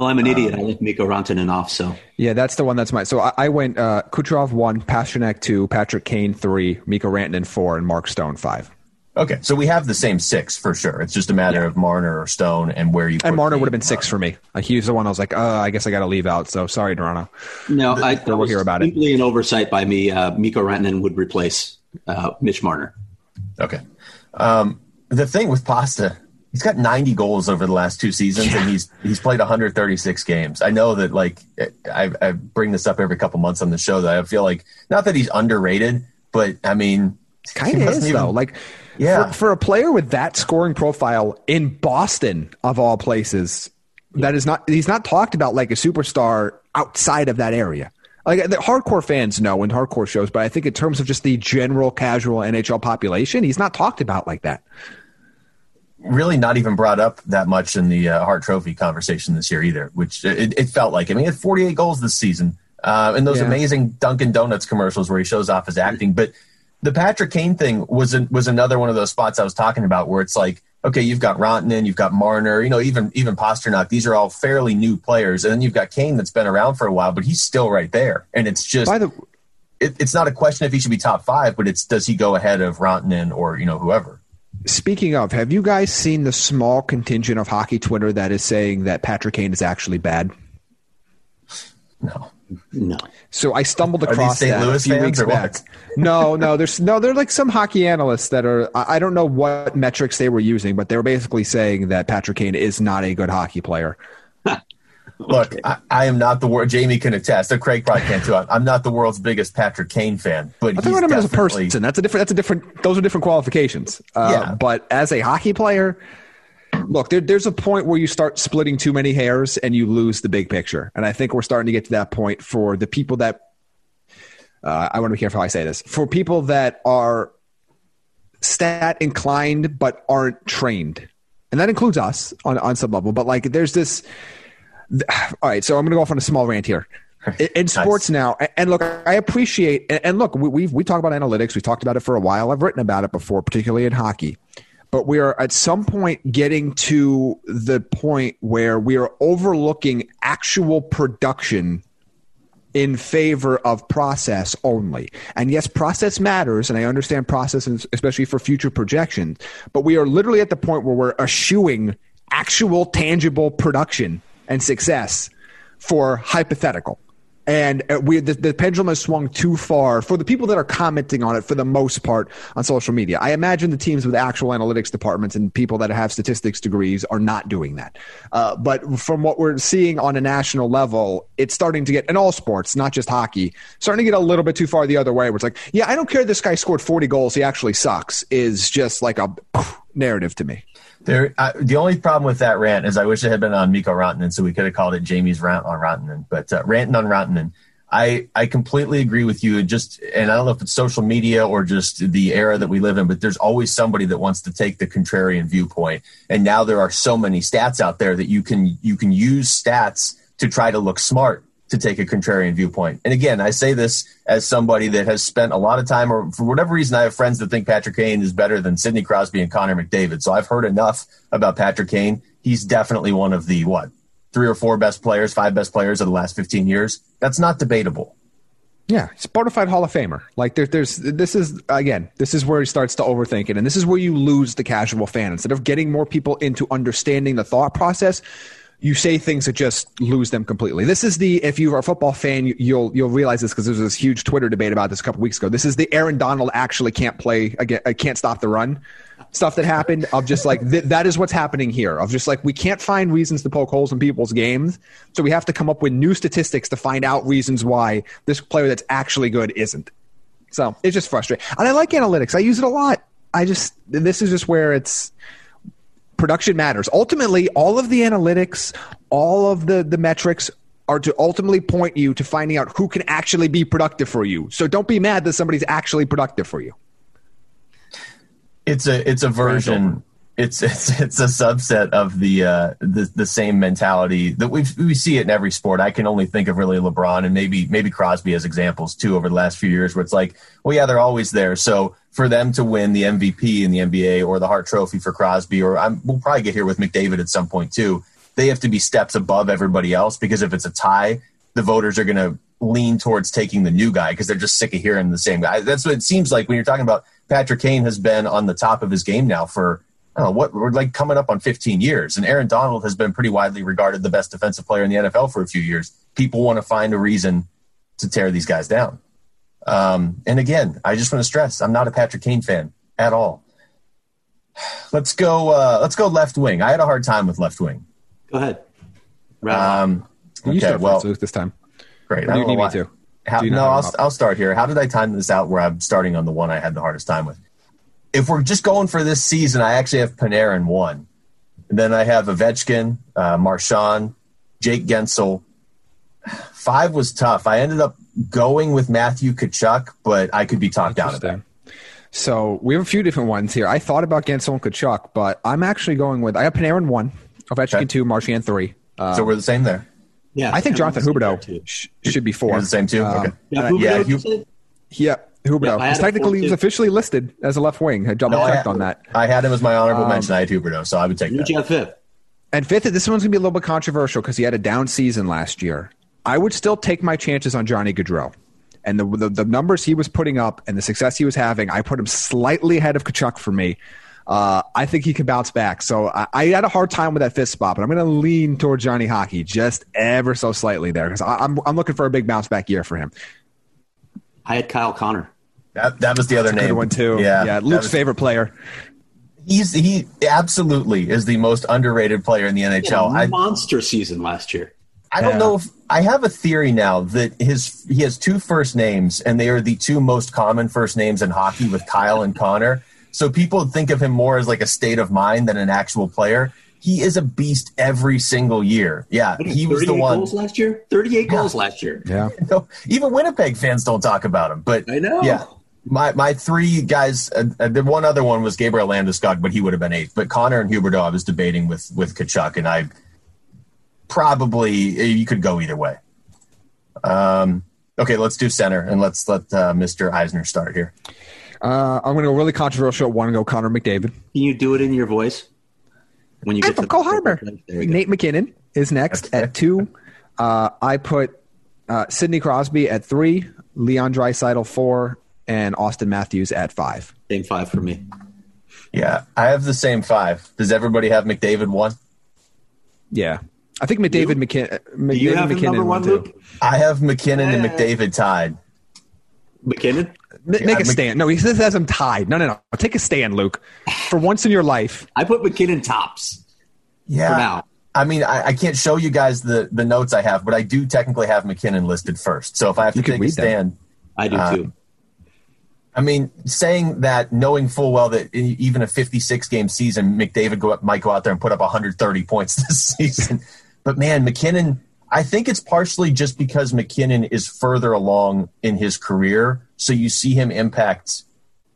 Well, I'm an idiot. I left Mikko Rantanen off, so Yeah, that's the one that's my. So I, I went uh, Kucherov one, Pastrnak two, Patrick Kane three, Mikko Rantanen four, and Mark Stone five. Okay, so we have the same six for sure. It's just a matter of Marner or Stone and where you. And put Marner would have been six for me. Like he was the one I was like, uh, I guess I got to leave out. So sorry, Toronto. no, I that we'll was hear about it. Simply an oversight by me. Uh, Miko Rantanen would replace uh, Mitch Marner. Okay. Um, the thing with Pasta, he's got 90 goals over the last two seasons, and he's he's played 136 games. I know that like I, I bring this up every couple months on the show that I feel like not that he's underrated, but I mean, Kind of is even- though. Like, Yeah. for, for a player with that scoring profile in Boston of all places, that is not he's not talked about like a superstar outside of that area. Like the hardcore fans know in hardcore shows, but I think in terms of just the general casual NHL population, he's not talked about like that. Really not even brought up that much in the uh, Hart Trophy conversation this year either, which it, it felt like. I mean, he had 48 goals this season, uh, and those Yeah. amazing Dunkin' Donuts commercials where he shows off his acting. But the Patrick Kane thing was was another one of those spots I was talking about where it's like, okay, you've got Rantanen, you've got Marner, you know, even even Pastrnak. These are all fairly new players, and then you've got Kane that's been around for a while, but he's still right there. And it's just By the it, it's not a question if he should be top five, but it's does he go ahead of Rantanen or you know whoever. Speaking of, have you guys seen the small contingent of hockey Twitter that is saying that Patrick Kane is actually bad? No. No, So I stumbled across St. that Louis a few weeks back. no, no, there's no. They're like some hockey analysts that are. I I don't know what metrics they were using, but they were basically saying that Patrick Kane is not a good hockey player. Look, I, I am not the world. Jamie can attest. and Craig probably can too. I'm, I'm not the world's biggest Patrick Kane fan, but I he's think about him as a person. That's a different. That's a different. Those are different qualifications. Uh, Yeah. But as a hockey player, look, there, there's a point where you start splitting too many hairs and you lose the big picture. And I think we're starting to get to that point for the people that. Uh, I want to be careful how I say this. For people that are stat inclined but aren't trained, and that includes us on on some level. But like, there's this. All right, so I'm going to go off on a small rant here. In, sports now, and look, I appreciate, and, and look, we we've, we talk about analytics. We've talked about it for a while. I've written about it before, particularly in hockey. But we are at some point getting to the point where we are overlooking actual production in favor of process only. And yes, process matters, and I understand process, especially for future projections. But we are literally at the point where we're eschewing actual tangible production and success for hypothetical. And uh, we the, the pendulum has swung too far for the people that are commenting on it for the most part on social media. I imagine the teams with actual analytics departments and people that have statistics degrees are not doing that. Uh, but from what we're seeing on a national level, it's starting to get in all sports, not just hockey, starting to get a little bit too far the other way. Where it's like, yeah, I don't care. This guy scored forty goals. He actually sucks. Is just like a narrative to me. There, I, the only problem with that rant is I wish it had been on Mikko Rantanen, so we could have called it Jamie's rant on Rantanen. But uh, ranting on Rantanen, I, I completely agree with you. Just and I don't know if it's social media or just the era that we live in, but there's always somebody that wants to take the contrarian viewpoint. And now there are so many stats out there that you can you can use stats to try to look smart to take a contrarian viewpoint. And again, I say this as somebody that has spent a lot of time, or for whatever reason, I have friends that think Patrick Kane is better than Sidney Crosby and Connor McDavid. So I've heard enough about Patrick Kane. He's definitely one of the what three or four best players, five best players of the last 15 years. That's not debatable. Yeah, he's bona Hall of Famer. Like there, there's this is again, this is where he starts to overthink it, and this is where you lose the casual fan. Instead of getting more people into understanding the thought process, you say things that just lose them completely. This is the if you are a football fan, you'll you'll realize this because there was this huge Twitter debate about this a couple weeks ago. This is the Aaron Donald actually can't play again, uh, can't stop the run stuff that happened of just like th- that is what's happening here of just like we can't find reasons to poke holes in people's games so we have to come up with new statistics to find out reasons why this player that's actually good isn't so it's just frustrating and i like analytics i use it a lot i just this is just where it's production matters. Ultimately all of the analytics all of the the metrics are to ultimately point you to finding out who can actually be productive for you. So don't be mad that somebody's actually productive for you. It's a it's a version. It's it's it's a subset of the uh, the the same mentality that we we see it in every sport. I can only think of really LeBron and maybe maybe Crosby as examples too over the last few years, where it's like, well, yeah, they're always there. So for them to win the MVP in the NBA or the Hart Trophy for Crosby, or I'm, we'll probably get here with McDavid at some point too. They have to be steps above everybody else because if it's a tie, the voters are going to lean towards taking the new guy because they're just sick of hearing the same guy. That's what it seems like when you're talking about Patrick Kane has been on the top of his game now for I don't know what we're like coming up on 15 years, and Aaron Donald has been pretty widely regarded the best defensive player in the NFL for a few years. People want to find a reason to tear these guys down. Um, and again, I just want to stress I'm not a Patrick Kane fan at all. Let's go. Uh, let's go left wing. I had a hard time with left wing. Go ahead. Um, okay, well, this time. Great. do you need me to? How, no, I'll, I'll start here. How did I time this out where I'm starting on the one I had the hardest time with? If we're just going for this season, I actually have Panarin one. And then I have Ovechkin, uh, Marchand, Jake Guentzel. Five was tough. I ended up going with Matthew Tkachuk, but I could be talked out of that. So we have a few different ones here. I thought about Guentzel and Tkachuk, but I'm actually going with I have Panarin one, Ovechkin okay. two, Marchand three. Um, so we're the same there. Yeah, I think Jonathan Huberdeau sh- should be 4 the same too. Um, okay. Yeah, Huberdeau, yeah, Hu- yeah, Huberdeau. Yeah, technically, he was officially listed as a left wing. I double no, checked on that. I had him as my honorable um, mention. I had Huberdeau, so I would take that. You fifth. And fifth, this one's gonna be a little bit controversial because he had a down season last year. I would still take my chances on Johnny Gaudreau. And the, the, the numbers he was putting up and the success he was having, I put him slightly ahead of Tkachuk for me. Uh, I think he can bounce back. So I, I, had a hard time with that fifth spot, but I'm going to lean towards Johnny Hockey just ever so slightly there because I'm I'm looking for a big bounce back year for him. I had Kyle Connor. That that was the other name. one too. Yeah, yeah. Luke's was, favorite player. He's he absolutely is the most underrated player in the NHL. monster season last year. I don't yeah. know if I have a theory now that his he has two first names and they are the two most common first names in hockey with Kyle and Connor. So people think of him more as like a state of mind than an actual player. He is a beast every single year. Yeah, he was the one. Goals last year, thirty-eight yeah. goals last year. Yeah, even Winnipeg fans don't talk about him. But I know. Yeah, my my three guys. Uh, uh, the one other one was Gabriel Landeskog, but he would have been eighth. But Connor and Huberdeau, I was debating with with Tkachuk, and I probably you could go either way. Um, okay, let's do center, and let's let uh, Mr. Eisner start here. Uh, I'm going to go really controversial. One, go Connor McDavid. Can you do it in your voice? When you get I'm to Cole Harbour. Nate MacKinnon is next at two. Uh, I put uh, Sidney Crosby at three, Leon Draisaitl four, and Auston Matthews at five. Same five for me. Yeah, I have the same five. Does everybody have McDavid one? Yeah. I think McDavid, MacKinnon, McDavid, you have MacKinnon number one, Luke? I have MacKinnon and McDavid tied. MacKinnon? Make yeah, a stand. No, he says has him tied. No, no, no. Take a stand, Luke. For once in your life. I put MacKinnon tops. Yeah. For now. I mean, I, I, can't show you guys the, the notes I have, but I do technically have MacKinnon listed first. So if I have to take a stand, them. I do uh, too. I mean, saying that, knowing full well that even a 56 game season, McDavid go up, might go out there and put up 130 points this season. but man, MacKinnon, I think it's partially just because MacKinnon is further along in his career, so you see him impact.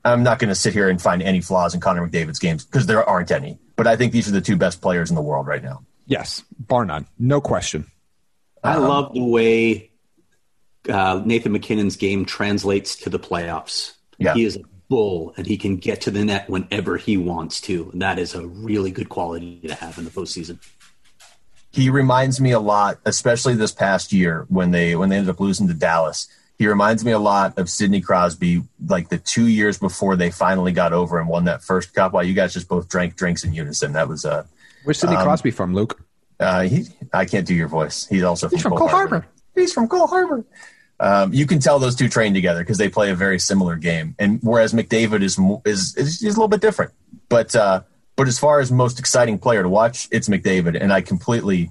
I'm not going to sit here and find any flaws in Connor McDavid's games because there aren't any. But I think these are the two best players in the world right now. Yes, bar none, no question. I love the way uh, Nathan MacKinnon's game translates to the playoffs. Yeah. He is a bull, and he can get to the net whenever he wants to. And that is a really good quality to have in the postseason. He reminds me a lot, especially this past year when they when they ended up losing to Dallas. He reminds me a lot of Sidney Crosby, like the two years before they finally got over and won that first cup. While you guys just both drank drinks in unison, that was uh, Where's Sidney Crosby from, Luke? uh he. I can't do your voice. He's also from, He's from Cole Harbour. He's from Cole Harbour. Um, you can tell those two train together because they play a very similar game. And whereas McDavid is mo- is is, is a little bit different, but uh, but as far as most exciting player to watch, it's McDavid. And I completely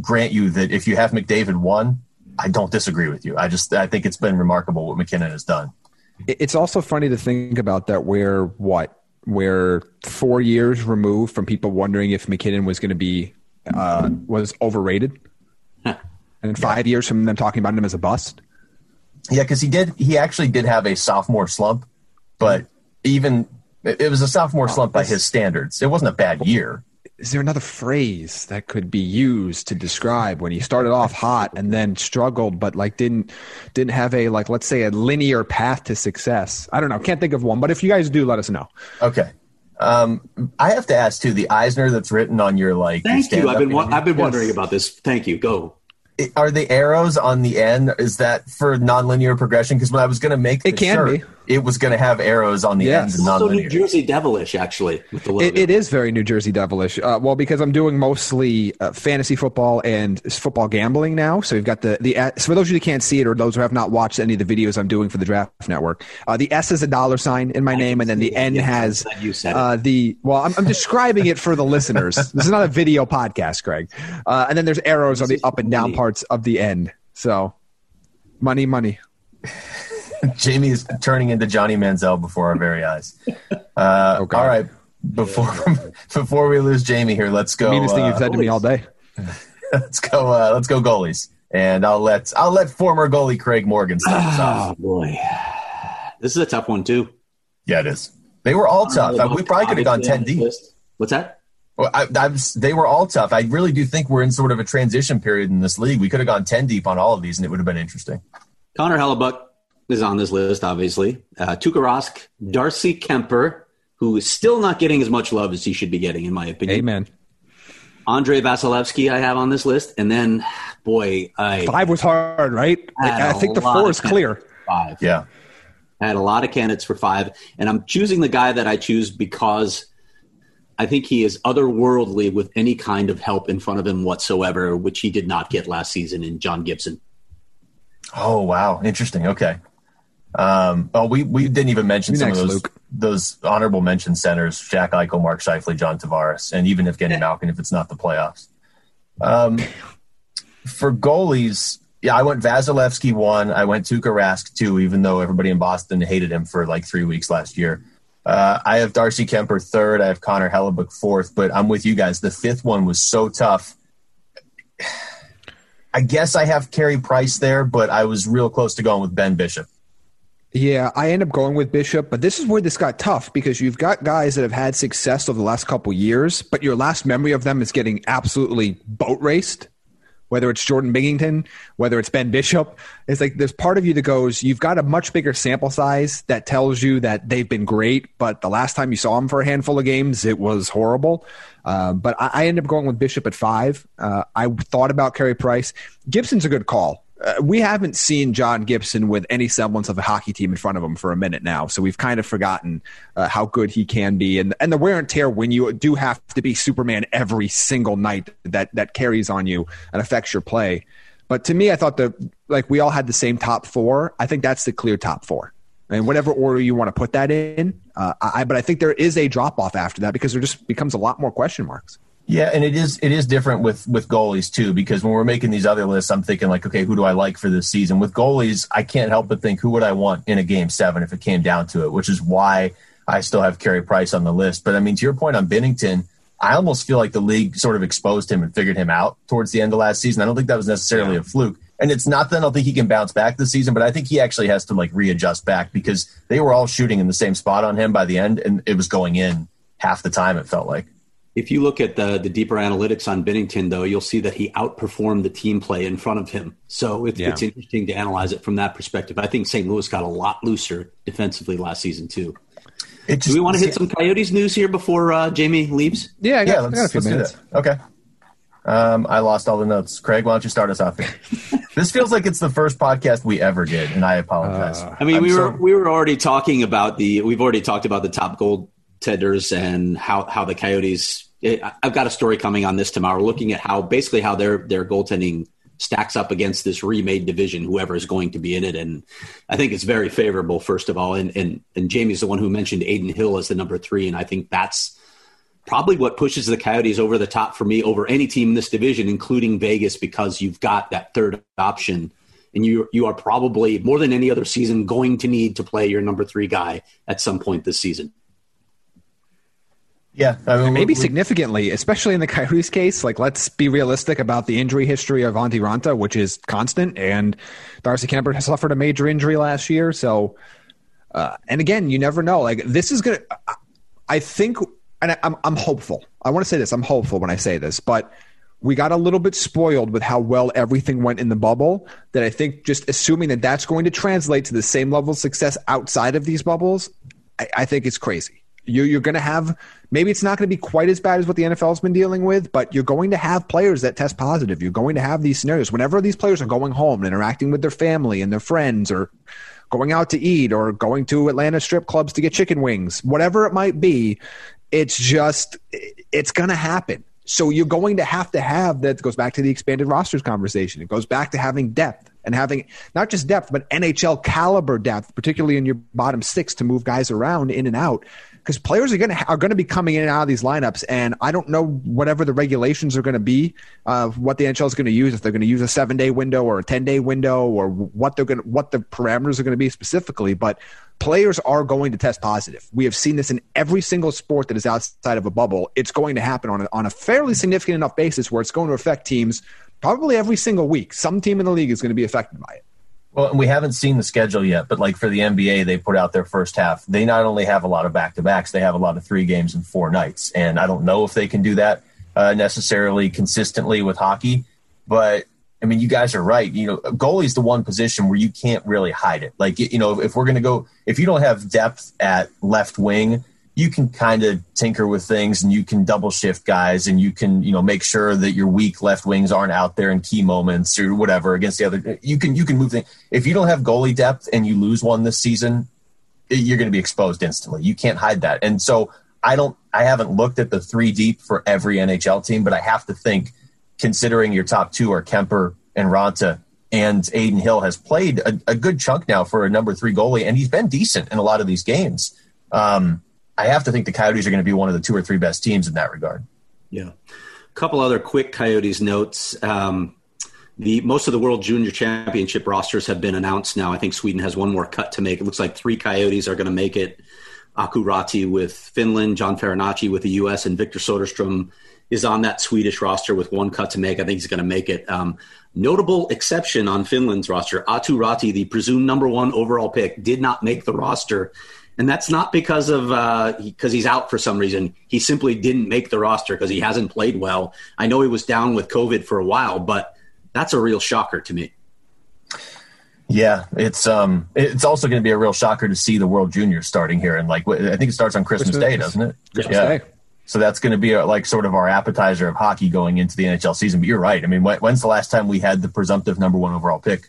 grant you that if you have McDavid one, I don't disagree with you. I just I think it's been remarkable what MacKinnon has done. It's also funny to think about that. Where what? Where four years removed from people wondering if MacKinnon was going to be uh, was overrated, and five years from them talking about him as a bust. Yeah, because he did. He actually did have a sophomore slump, but even it it was a sophomore slump by his standards. It wasn't a bad year. Is there another phrase that could be used to describe when he started off hot and then struggled, but like didn't didn't have a like let's say a linear path to success? I don't know. Can't think of one. But if you guys do, let us know. Okay. Um, I have to ask too. The Eisner that's written on your like. your Thank you. I've been wa- I've been Yes. wondering about this. Thank you. Go. it- Are the arrows on the end? Is that for nonlinear progression? Because when I was going to make the It can shirt, be. It was going to have arrows on the Yes. ends and Also, New. Jersey Devilish, actually, with the logo. It, it is very New Jersey Devilish. Uh, well, because I'm doing mostly uh, fantasy football and football gambling now. So we've got the the S- for those of you who can't see it or those who have not watched any of the videos I'm doing for the Draft Network. Uh, the S is a dollar sign in my name, and then the N that. has you said uh, the well. I'm, I'm describing it for the listeners. This is not a video podcast, Greg. Uh, and then there's arrows on the up and down money. parts of the end. So money, money. Jamie is turning into Johnny Manziel before our very eyes. Uh, Oh, God. all right, before before we lose Jamie here, let's go. Meanest thing uh, you've said to me all day. let's go. Uh, let's go goalies, and I'll let I'll let former goalie Craig Morgan start us off. Oh boy, this is a tough one too. Yeah, it is. They were all tough. Uh, We probably could have gone ten deep. What's that? Well, I, I was, they were all tough. I really do think we're in sort of a transition period in this league. We could have gone ten deep on all of these, and it would have been interesting. Connor Hellebuyck is on this list, obviously. Uh, Tuukka Rask, Darcy Kuemper, who is still not getting as much love as he should be getting, in my opinion. Amen. Andrei Vasilevskiy, I have on this list, and then, boy, I Five was hard, right? Like, had I a think the four is clear. Five. Yeah, I had a lot of candidates for five, and I'm choosing the guy that I choose because I think he is otherworldly with any kind of help in front of him whatsoever, which he did not get last season in John Gibson. Oh wow, interesting. Okay. Um, oh, we we didn't even mention You some next, of those Luke. those honorable mention centers: Jack Eichel, Mark Scheifele, John Tavares, and even if Evgeny Malkin if it's not the playoffs. Um, for goalies, yeah, I went Vasilevskiy one. I went Tuukka Rask two, even though everybody in Boston hated him for like three weeks last year. Uh, I have Darcy Kuemper third. I have Connor Hellebuyck fourth, but I'm with you guys. The fifth one was so tough. I guess I have Carey Price there, but I was real close to going with Ben Bishop. Yeah, I end up going with Bishop, but this is where this got tough because you've got guys that have had success over the last couple years, but your last memory of them is getting absolutely boat raced. Whether it's Jordan Binnington, whether it's Ben Bishop, it's like there's part of you that goes, you've got a much bigger sample size that tells you that they've been great, but the last time you saw them for a handful of games, it was horrible. Uh, but I, I ended up going with Bishop at five. Uh, I thought about Carey Price. Gibson's a good call uh, we haven't seen John Gibson with any semblance of a hockey team in front of him for a minute now, so we've kind of forgotten uh, how good he can be, and and the wear and tear when you do have to be Superman every single night that that carries on you and affects your play. But to me, I thought that like we all had the same top four. I think that's the clear top four, and whatever order you want to put that in. Uh, I but I think there is a drop off after that because there just becomes a lot more question marks. Yeah, and it is it is different with with goalies too because when we're making these other lists, I'm thinking like, okay, who do I like for this season? With goalies, I can't help but think who would I want in a game seven if it came down to it, which is why I still have Carey Price on the list. But I mean, to your point on Binnington, I almost feel like the league sort of exposed him and figured him out towards the end of last season. I don't think that was necessarily yeah. a fluke. And it's not that I don't think he can bounce back this season, but I think he actually has to like readjust back because they were all shooting in the same spot on him by the end, and it was going in half the time. It felt like. If you look at the the deeper analytics on Binnington, though, you'll see that he outperformed the team play in front of him. So it's, yeah. it's interesting to analyze it from that perspective. I think St. Louis got a lot looser defensively last season too. Just, do we want to hit some Coyotes news here before uh, Jamie leaves? Yeah, I got, yeah. Let's, I got a few minutes. Okay. Um, I lost all the notes. Craig, why don't you start us off here? this feels like it's the first podcast we ever did, and I apologize. Uh, I mean, I'm we were we were already talking about the we've already talked about the top goaltenders and how how the Coyotes. It, I've got a story coming on this tomorrow, looking at how basically how their their goaltending stacks up against this remade division, whoever is going to be in it. And I think it's very favorable, first of all. And and and Jamie's the one who mentioned Adin Hill as the number three, and I think that's probably what pushes the Coyotes over the top for me over any team in this division, including Vegas, because you've got that third option. And you you are probably more than any other season going to need to play your number three guy at some point this season. Yeah, I mean, maybe significantly, especially in the Coyotes case. Like, let's be realistic about the injury history of Antti Raanta, which is constant, and Darcy Kuemper has suffered a major injury last year. So, uh, and again, you never know. Like, this is gonna. I think and I, I'm I'm hopeful. I want to say this. I'm hopeful when I say this, but we got a little bit spoiled with how well everything went in the bubble. That I think just assuming that that's going to translate to the same level of success outside of these bubbles, I, I think it's crazy. You, you're going to have maybe it's not going to be quite as bad as what the NFL's been dealing with, but you're going to have players that test positive. You're going to have these scenarios whenever these players are going home and interacting with their family and their friends, or going out to eat, or going to Atlanta strip clubs to get chicken wings, whatever it might be. It's just, it's going to happen. So you're going to have to have that goes back to the expanded rosters conversation. It goes back to having depth and having not just depth, but NHL caliber depth, particularly in your bottom six to move guys around in and out. Because players are going to are going to be coming in and out of these lineups, and I don't know whatever the regulations are going to be, uh, what the NHL is going to use, if they're going to use a seven day window or a ten day window, or what they're going what the parameters are going to be specifically. But players are going to test positive. We have seen this in every single sport that is outside of a bubble. It's going to happen on a, on a fairly significant enough basis where it's going to affect teams probably every single week. Some team in the league is going to be affected by it. Well, and we haven't seen the schedule yet, but like for the NBA, they put out their first half. They not only have a lot of back to backs, they have a lot of three games in four nights. And I don't know if they can do that uh, necessarily consistently with hockey, but I mean, you guys are right. You know, goalie's the one position where you can't really hide it. Like, you know, if we're going to go, if you don't have depth at left wing, you can kind of tinker with things and you can double shift guys and you can, you know, make sure that your weak left wings aren't out there in key moments or whatever against the other. You can, you can move things. If you don't have goalie depth and you lose one this season, you're going to be exposed instantly. You can't hide that. And so I don't, I haven't looked at the three deep for every NHL team, but I have to think considering your top two are Kuemper and Raanta. And Adin Hill has played a, a, good chunk now for a number three goalie, and he's been decent in a lot of these games. Um, I have to think the Coyotes are going to be one of the two or three best teams in that regard. Yeah. A couple other quick Coyotes notes. Um, the most of the World Junior Championship rosters have been announced now. I think Sweden has one more cut to make. It looks like three Coyotes are going to make it. Aku Raty with Finland, John Farinacci with the U.S., and Victor Soderstrom is on that Swedish roster with one cut to make. I think he's going to make it. Um, notable exception on Finland's roster, Aatu Raty, the presumed number one overall pick, did not make the roster. And that's not because of because uh, he's out for some reason. He simply didn't make the roster because he hasn't played well. I know he was down with COVID for a while, but that's a real shocker to me. Yeah, it's um, it's also going to be a real shocker to see the World Juniors starting here, and like I think it starts on Christmas, Christmas Day, doesn't it? Christmas yeah. Day. So that's going to be a, like sort of our appetizer of hockey going into the NHL season. But you're right. I mean, when's the last time we had the presumptive number one overall pick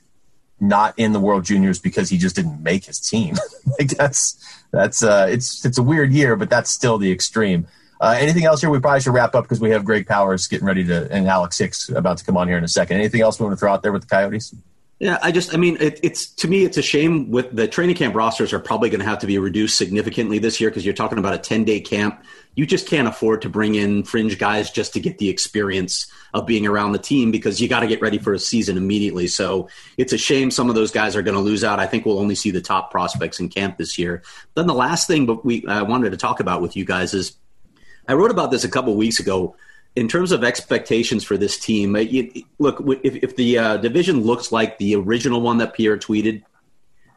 not in the World Juniors because he just didn't make his team? like that's that's uh, it's it's a weird year, but that's still the extreme. Uh, anything else here? We probably should wrap up because we have Greg Powers getting ready to and Alex Hicks about to come on here in a second. Anything else we want to throw out there with the Coyotes? Yeah, I just, I mean, it, it's to me, it's a shame. With the training camp rosters are probably going to have to be reduced significantly this year because you're talking about a 10 day camp. You just can't afford to bring in fringe guys just to get the experience of being around the team because you got to get ready for a season immediately. So it's a shame some of those guys are going to lose out. I think we'll only see the top prospects in camp this year. Then the last thing, but we I wanted to talk about with you guys is I wrote about this a couple weeks ago. In terms of expectations for this team, it, look if, if the uh, division looks like the original one that Pierre tweeted,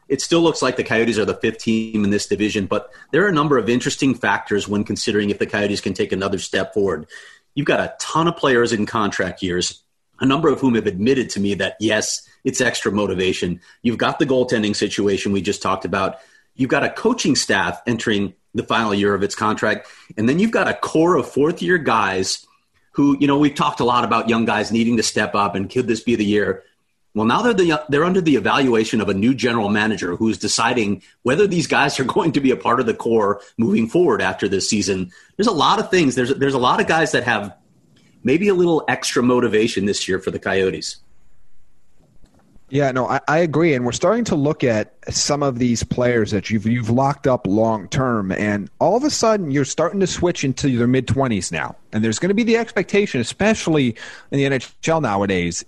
it still looks like the Coyotes are the fifth team in this division. But there are a number of interesting factors when considering if the Coyotes can take another step forward. You've got a ton of players in contract years, a number of whom have admitted to me that yes, it's extra motivation. You've got the goaltending situation we just talked about. You've got a coaching staff entering the final year of its contract. And then you've got a core of fourth year guys who, you know, we've talked a lot about young guys needing to step up and could this be the year? Well, now they're the, they're under the evaluation of a new general manager who's deciding whether these guys are going to be a part of the core moving forward after this season. There's a lot of things. There's there's a lot of guys that have maybe a little extra motivation this year for the Coyotes. Yeah, no, I, I, agree, and we're starting to look at some of these players that you've you've locked up long term, and all of a sudden you're starting to switch into their mid twenties now, and there's going to be the expectation, especially in the NHL nowadays.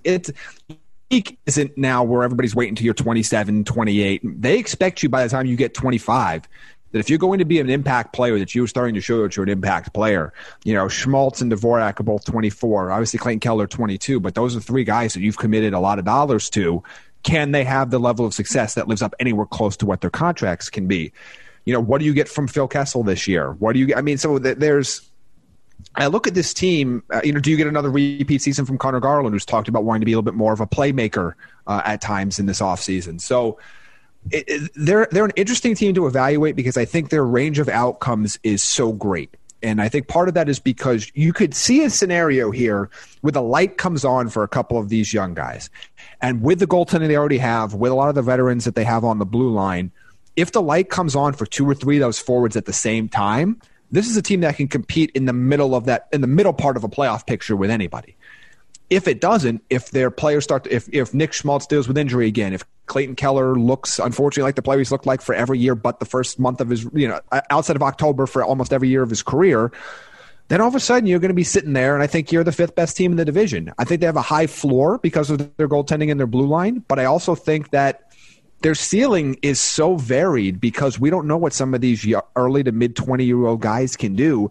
It isn't now where everybody's waiting until you're 27, 28. They expect you by the time you get 25 that if you're going to be an impact player, that you're starting to show that you're an impact player. You know, Schmaltz and Dvorak are both 24. Obviously, Clayton Keller 22. But those are three guys that you've committed a lot of dollars to. Can they have the level of success that lives up anywhere close to what their contracts can be? You know, what do you get from Phil Kessel this year? What do you? I mean, so there's. I look at this team. Uh, you know, do you get another repeat season from Conor Garland, who's talked about wanting to be a little bit more of a playmaker uh, at times in this offseason? So it, it, they're they're an interesting team to evaluate because I think their range of outcomes is so great. And I think part of that is because you could see a scenario here where the light comes on for a couple of these young guys. And with the goaltending they already have, with a lot of the veterans that they have on the blue line, if the light comes on for two or three of those forwards at the same time, this is a team that can compete in the middle of that in the middle part of a playoff picture with anybody. If it doesn't, if their players start to, if if Nick Schmaltz deals with injury again, if Clayton Keller looks unfortunately like the player he's looked like for every year, but the first month of his, you know, outside of October for almost every year of his career, then all of a sudden you're going to be sitting there, and I think you're the fifth best team in the division. I think they have a high floor because of their goaltending and their blue line, but I also think that their ceiling is so varied because we don't know what some of these early to mid 20 year old guys can do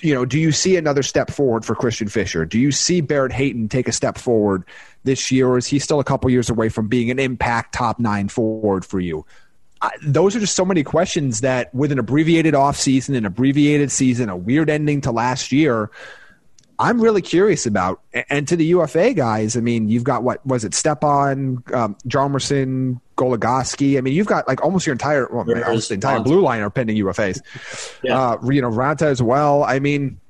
you know, do you see another step forward for Christian Fischer? Do you see Barrett Hayton take a step forward this year, or is he still a couple years away from being an impact top nine forward for you? I, those are just so many questions that with an abbreviated offseason, an abbreviated season, a weird ending to last year, I'm really curious about. And to the UFA guys, I mean, you've got what was it, Stepan, um, Hjalmarsson, Goligoski. I mean, you've got like almost your entire, well, almost the entire blue line are pending UFAs. Yeah. Uh, you know, Raanta as well. I mean,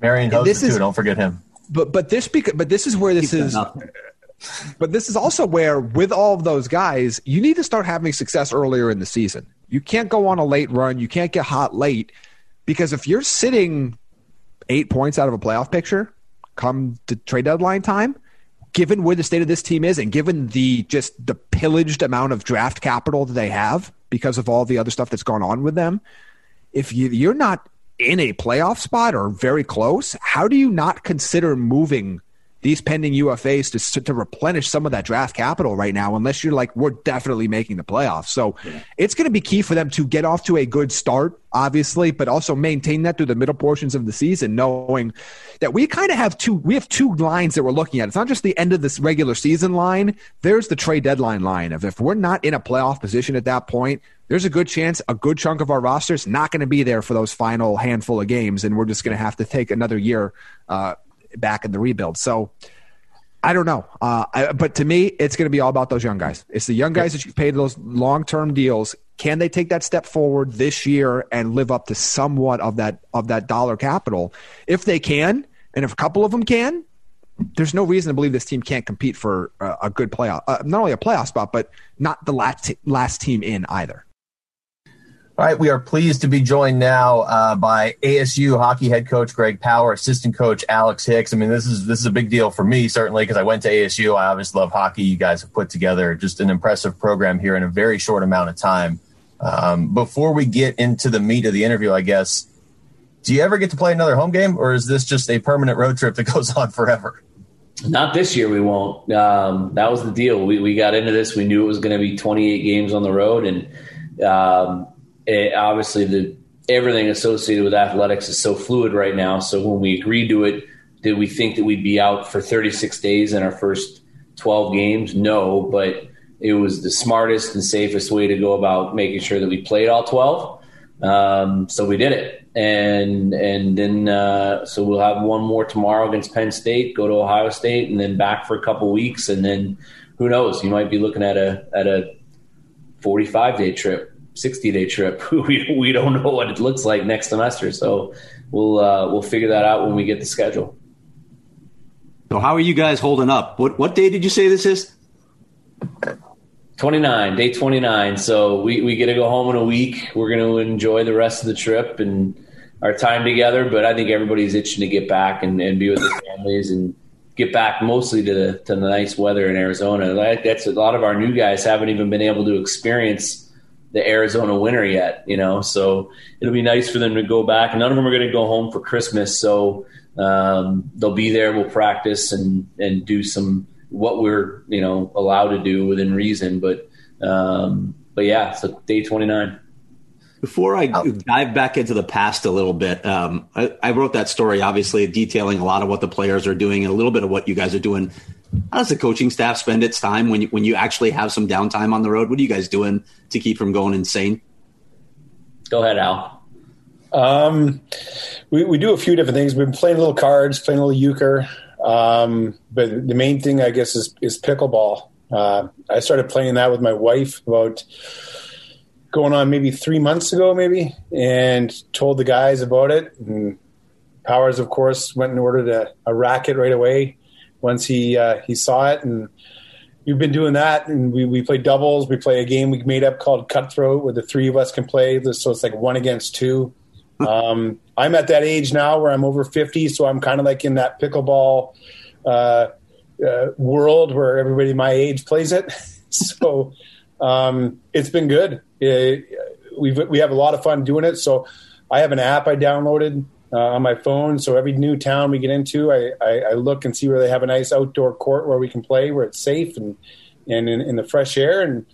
Marian Hossa too. Don't forget him. But but this beca- but this is where this Keep is. But this is also where, with all of those guys, you need to start having success earlier in the season. You can't go on a late run. You can't get hot late because if you're sitting eight points out of a playoff picture come to trade deadline time, given where the state of this team is and given the just the pillaged amount of draft capital that they have because of all the other stuff that's gone on with them, if you, you're not in a playoff spot or very close, how do you not consider moving these pending UFAs to to replenish some of that draft capital right now, unless you're like we're definitely making the playoffs. So yeah. it's going to be key for them to get off to a good start, obviously, but also maintain that through the middle portions of the season, knowing that we kind of have two we have two lines that we're looking at. It's not just the end of this regular season line. There's the trade deadline line of if we're not in a playoff position at that point. There's a good chance a good chunk of our roster is not going to be there for those final handful of games, and we're just going to have to take another year uh, back in the rebuild. So I don't know. Uh, I, but to me, it's going to be all about those young guys. It's the young guys that you've paid those long term deals. Can they take that step forward this year and live up to somewhat of that of that dollar capital? If they can, and if a couple of them can, there's no reason to believe this team can't compete for a, a good playoff, uh, not only a playoff spot, but not the last last team in either. All right, we are pleased to be joined now uh, by ASU hockey head coach Greg Powers, assistant coach Alex Hicks. I mean, this is this is a big deal for me certainly because I went to ASU. I obviously love hockey. You guys have put together just an impressive program here in a very short amount of time. Um, before we get into the meat of the interview, I guess, do you ever get to play another home game, or is this just a permanent road trip that goes on forever? Not this year. We won't. Um, that was the deal. We we got into this. We knew it was going to be 28 games on the road, and um, it, obviously the everything associated with athletics is so fluid right now. So when we agreed to it, did we think that we'd be out for 36 days in our first 12 games? No, but it was the smartest and safest way to go about making sure that we played all 12. Um, so we did it. And and then uh, so we'll have one more tomorrow against Penn State, go to Ohio State, and then back for a couple weeks, and then who knows? You might be looking at a at a 45 day trip, 60 day trip. we we don't know what it looks like next semester, so we'll uh, we'll figure that out when we get the schedule. So how are you guys holding up? What what day did you say this is? 29, day 29. So we, we get to go home in a week. We're going to enjoy the rest of the trip and our time together. But I think everybody's itching to get back and, and be with their families and get back mostly to the, to the nice weather in Arizona. That's a lot of our new guys haven't even been able to experience the Arizona winter yet, you know, so it'll be nice for them to go back. None of them are going to go home for Christmas. So, um, they'll be there. We'll practice and and do some what we're you know allowed to do within reason. But um, but yeah, so day twenty nine. Before I oh. dive back into the past a little bit, um, I, I, wrote that story, obviously detailing a lot of what the players are doing and a little bit of what you guys are doing. How does the coaching staff spend its time when you, when you actually have some downtime on the road? What are you guys doing to keep from going insane? Go ahead, Al. Um, we, we do a few different things. We've been playing little cards, playing a little euchre. Um, but the main thing, I guess, is, is pickleball. Uh, I started playing that with my wife about going on maybe three months ago, maybe, and told the guys about it. And Powers, of course, went and ordered a, a racket right away once he uh, he saw it, and we've been doing that. And we we play doubles. We play a game we made up called Cutthroat, where the three of us can play. So it's like one against two um, I'm at that age now where I'm over 50, so I'm kind of like in that pickleball uh, uh, world where everybody my age plays it. so um, it's been good. It, we've we have a lot of fun doing it. So I have an app I downloaded uh, on my phone. So every new town we get into, I, I, I, look and see where they have a nice outdoor court where we can play, where it's safe and and in, in the fresh air and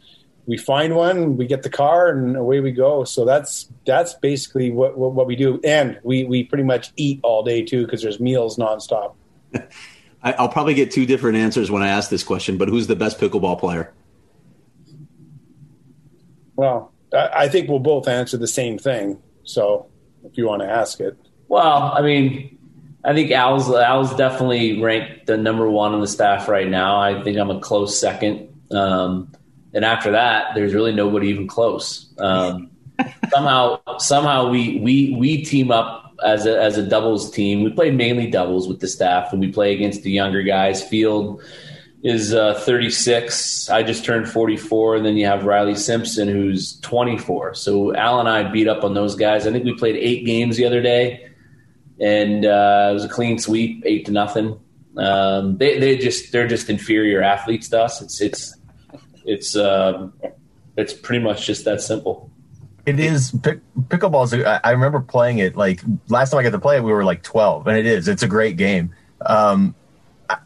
we find one, we get the car, and away we go. So that's that's basically what what, what we do, and we we pretty much eat all day too because there's meals nonstop. I'll probably get two different answers when I ask this question, but who's the best pickleball player? Well, I think we'll both answer the same thing. So if you want to ask it, well, I mean, I think Al's Al's definitely ranked the number one on the staff right now. I think I'm a close second. Um, and after that, there's really nobody even close. Um, somehow, somehow we we we team up as a as a doubles team. We play mainly doubles with the staff, and we play against the younger guys. Field is uh, 36. I just turned 44, and then you have Riley Simpson, who's 24. So Al and I beat up on those guys. I think we played eight games the other day, and uh, it was a clean sweep, eight to nothing. Um, they they just they're just inferior athletes to us. It's it's it's um, it's pretty much just that simple. It is pick, pickleball. I remember playing it like last time I got to play it, we were like twelve, and it is. It's a great game. Um,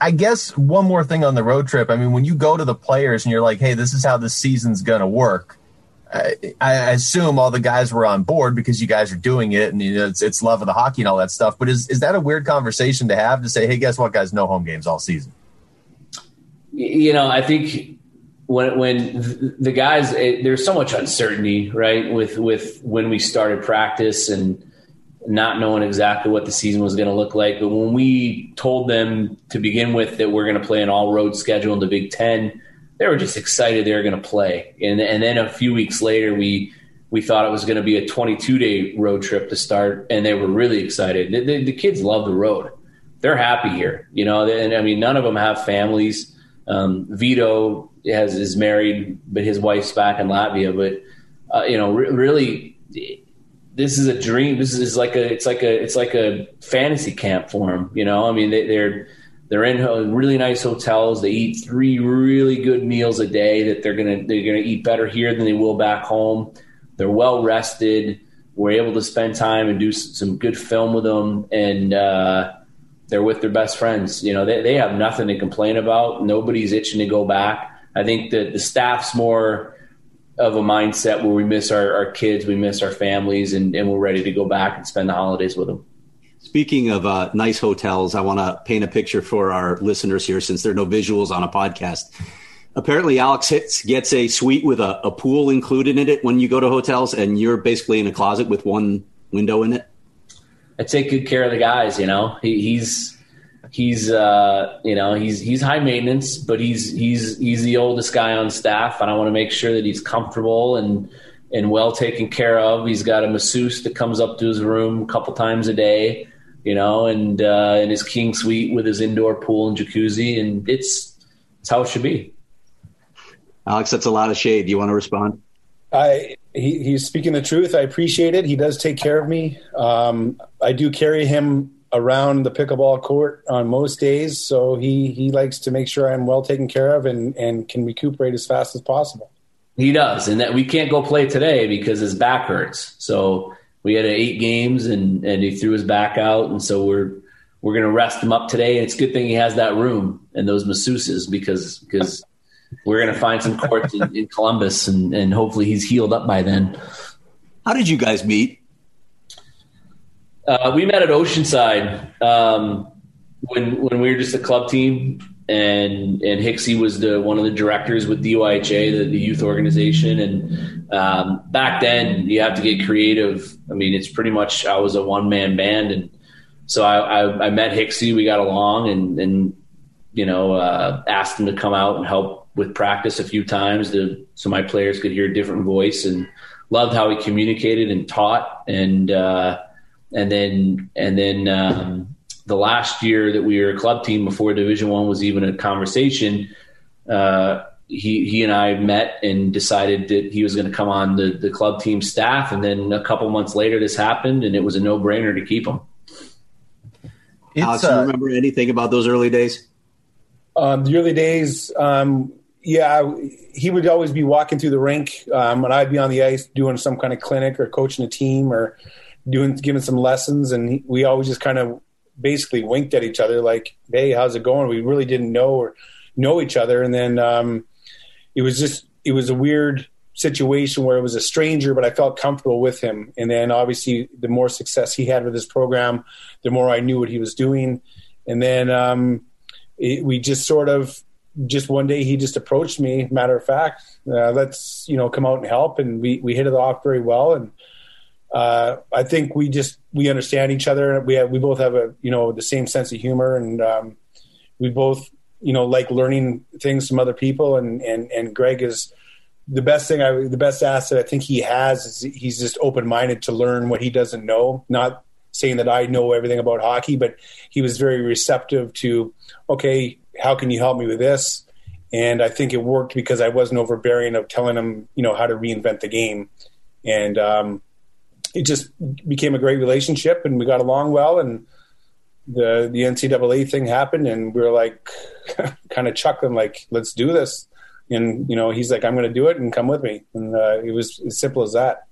I guess one more thing on the road trip. I mean, when you go to the players and you're like, "Hey, this is how the season's going to work," I, I, assume all the guys were on board because you guys are doing it, and you know, it's, it's love of the hockey and all that stuff. But is is that a weird conversation to have to say, "Hey, guess what, guys? No home games all season." You know, I think when when the guys it, there's so much uncertainty right with with when we started practice and not knowing exactly what the season was going to look like but when we told them to begin with that we're going to play an all road schedule in the Big 10 they were just excited they were going to play and and then a few weeks later we we thought it was going to be a 22 day road trip to start and they were really excited the, the, the kids love the road they're happy here you know and I mean none of them have families um, Vito has is married, but his wife's back in Latvia. But uh, you know, re- really, this is a dream. This is like a it's like a it's like a fantasy camp for him. You know, I mean, they, they're they're in really nice hotels. They eat three really good meals a day. That they're gonna they're gonna eat better here than they will back home. They're well rested. We're able to spend time and do some good film with them, and uh, they're with their best friends. You know, they they have nothing to complain about. Nobody's itching to go back. I think that the staff's more of a mindset where we miss our, our kids, we miss our families, and, and we're ready to go back and spend the holidays with them. Speaking of uh, nice hotels, I want to paint a picture for our listeners here since there are no visuals on a podcast. Apparently, Alex Hicks gets a suite with a, a pool included in it when you go to hotels, and you're basically in a closet with one window in it. I take good care of the guys. You know, he, he's he's uh, you know he's he's high maintenance, but he's he's he's the oldest guy on staff, and I want to make sure that he's comfortable and and well taken care of. He's got a masseuse that comes up to his room a couple times a day, you know, and uh, in his king suite with his indoor pool and jacuzzi, and it's it's how it should be. Alex, that's a lot of shade. Do you want to respond? I he, he's speaking the truth. I appreciate it. He does take care of me. Um, I do carry him around the pickleball court on most days, so he he likes to make sure I'm well taken care of and and can recuperate as fast as possible. He does, and that we can't go play today because his back hurts. So we had eight games, and and he threw his back out, and so we're we're going to rest him up today. And it's a good thing he has that room and those masseuses because because we're going to find some courts in, in Columbus, and and hopefully he's healed up by then. How did you guys meet? Uh, we met at Oceanside um, when when we were just a club team, and and Hicksy was the one of the directors with DYHA, the, the youth organization. And um, back then, you have to get creative. I mean, it's pretty much I was a one man band, and so I, I, I, met Hicksy. We got along, and and you know uh, asked him to come out and help with practice a few times to so my players could hear a different voice, and loved how he communicated and taught and. Uh, and then and then um, the last year that we were a club team before Division One was even a conversation. Uh, he he and I met and decided that he was going to come on the the club team staff, and then a couple months later, this happened, and it was a no brainer to keep him. It's, Alex, do you uh, remember anything about those early days? Um, the early days, um, yeah, he would always be walking through the rink, um, and I'd be on the ice doing some kind of clinic or coaching a team or doing giving some lessons, and we always just kind of basically winked at each other like, "Hey, how's it going?" We really didn't know or know each other, and then um, it was just it was a weird situation where it was a stranger, but I felt comfortable with him. And then obviously, the more success he had with his program, the more I knew what he was doing. And then um, it, we just sort of just one day he just approached me. Matter of fact, uh, let's you know come out and help, and we we hit it off very well. And uh, I think we just we understand each other. We have we both have a you know the same sense of humor, and um, we both you know like learning things from other people. And and and Greg is the best thing I the best asset I think he has is he's just open minded to learn what he doesn't know. Not saying that I know everything about hockey, but he was very receptive to okay, how can you help me with this? And I think it worked because I wasn't overbearing of telling him you know how to reinvent the game. And um, it just became a great relationship and we got along well and the the NCAA thing happened and we were like kind of chuckling like let's do this. And you know he's like I'm going to do it and come with me. And uh, it was as simple as that.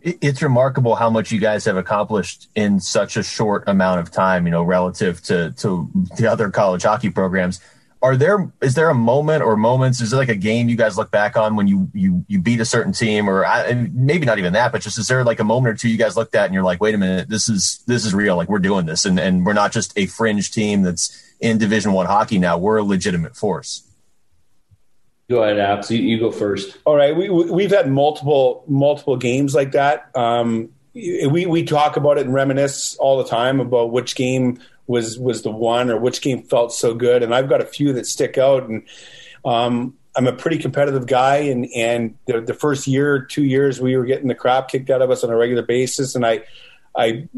It's remarkable how much you guys have accomplished in such a short amount of time you know relative to to the other college hockey programs are there is there a moment or moments is there like a game you guys look back on when you you you beat a certain team or maybe not even that but just is there like a moment or two you guys looked at and you're like wait a minute this is this is real like we're doing this and and we're not just a fringe team that's in division one hockey now we're a legitimate force. Go ahead Alex. You, you, go first. All right. We we've had multiple multiple games like that. Um we we talk about it and reminisce all the time about which game was was the one or which game felt so good. And I've got a few that stick out. And um, I'm a pretty competitive guy. And and the, the first year, two years, we were getting the crap kicked out of us on a regular basis. And I I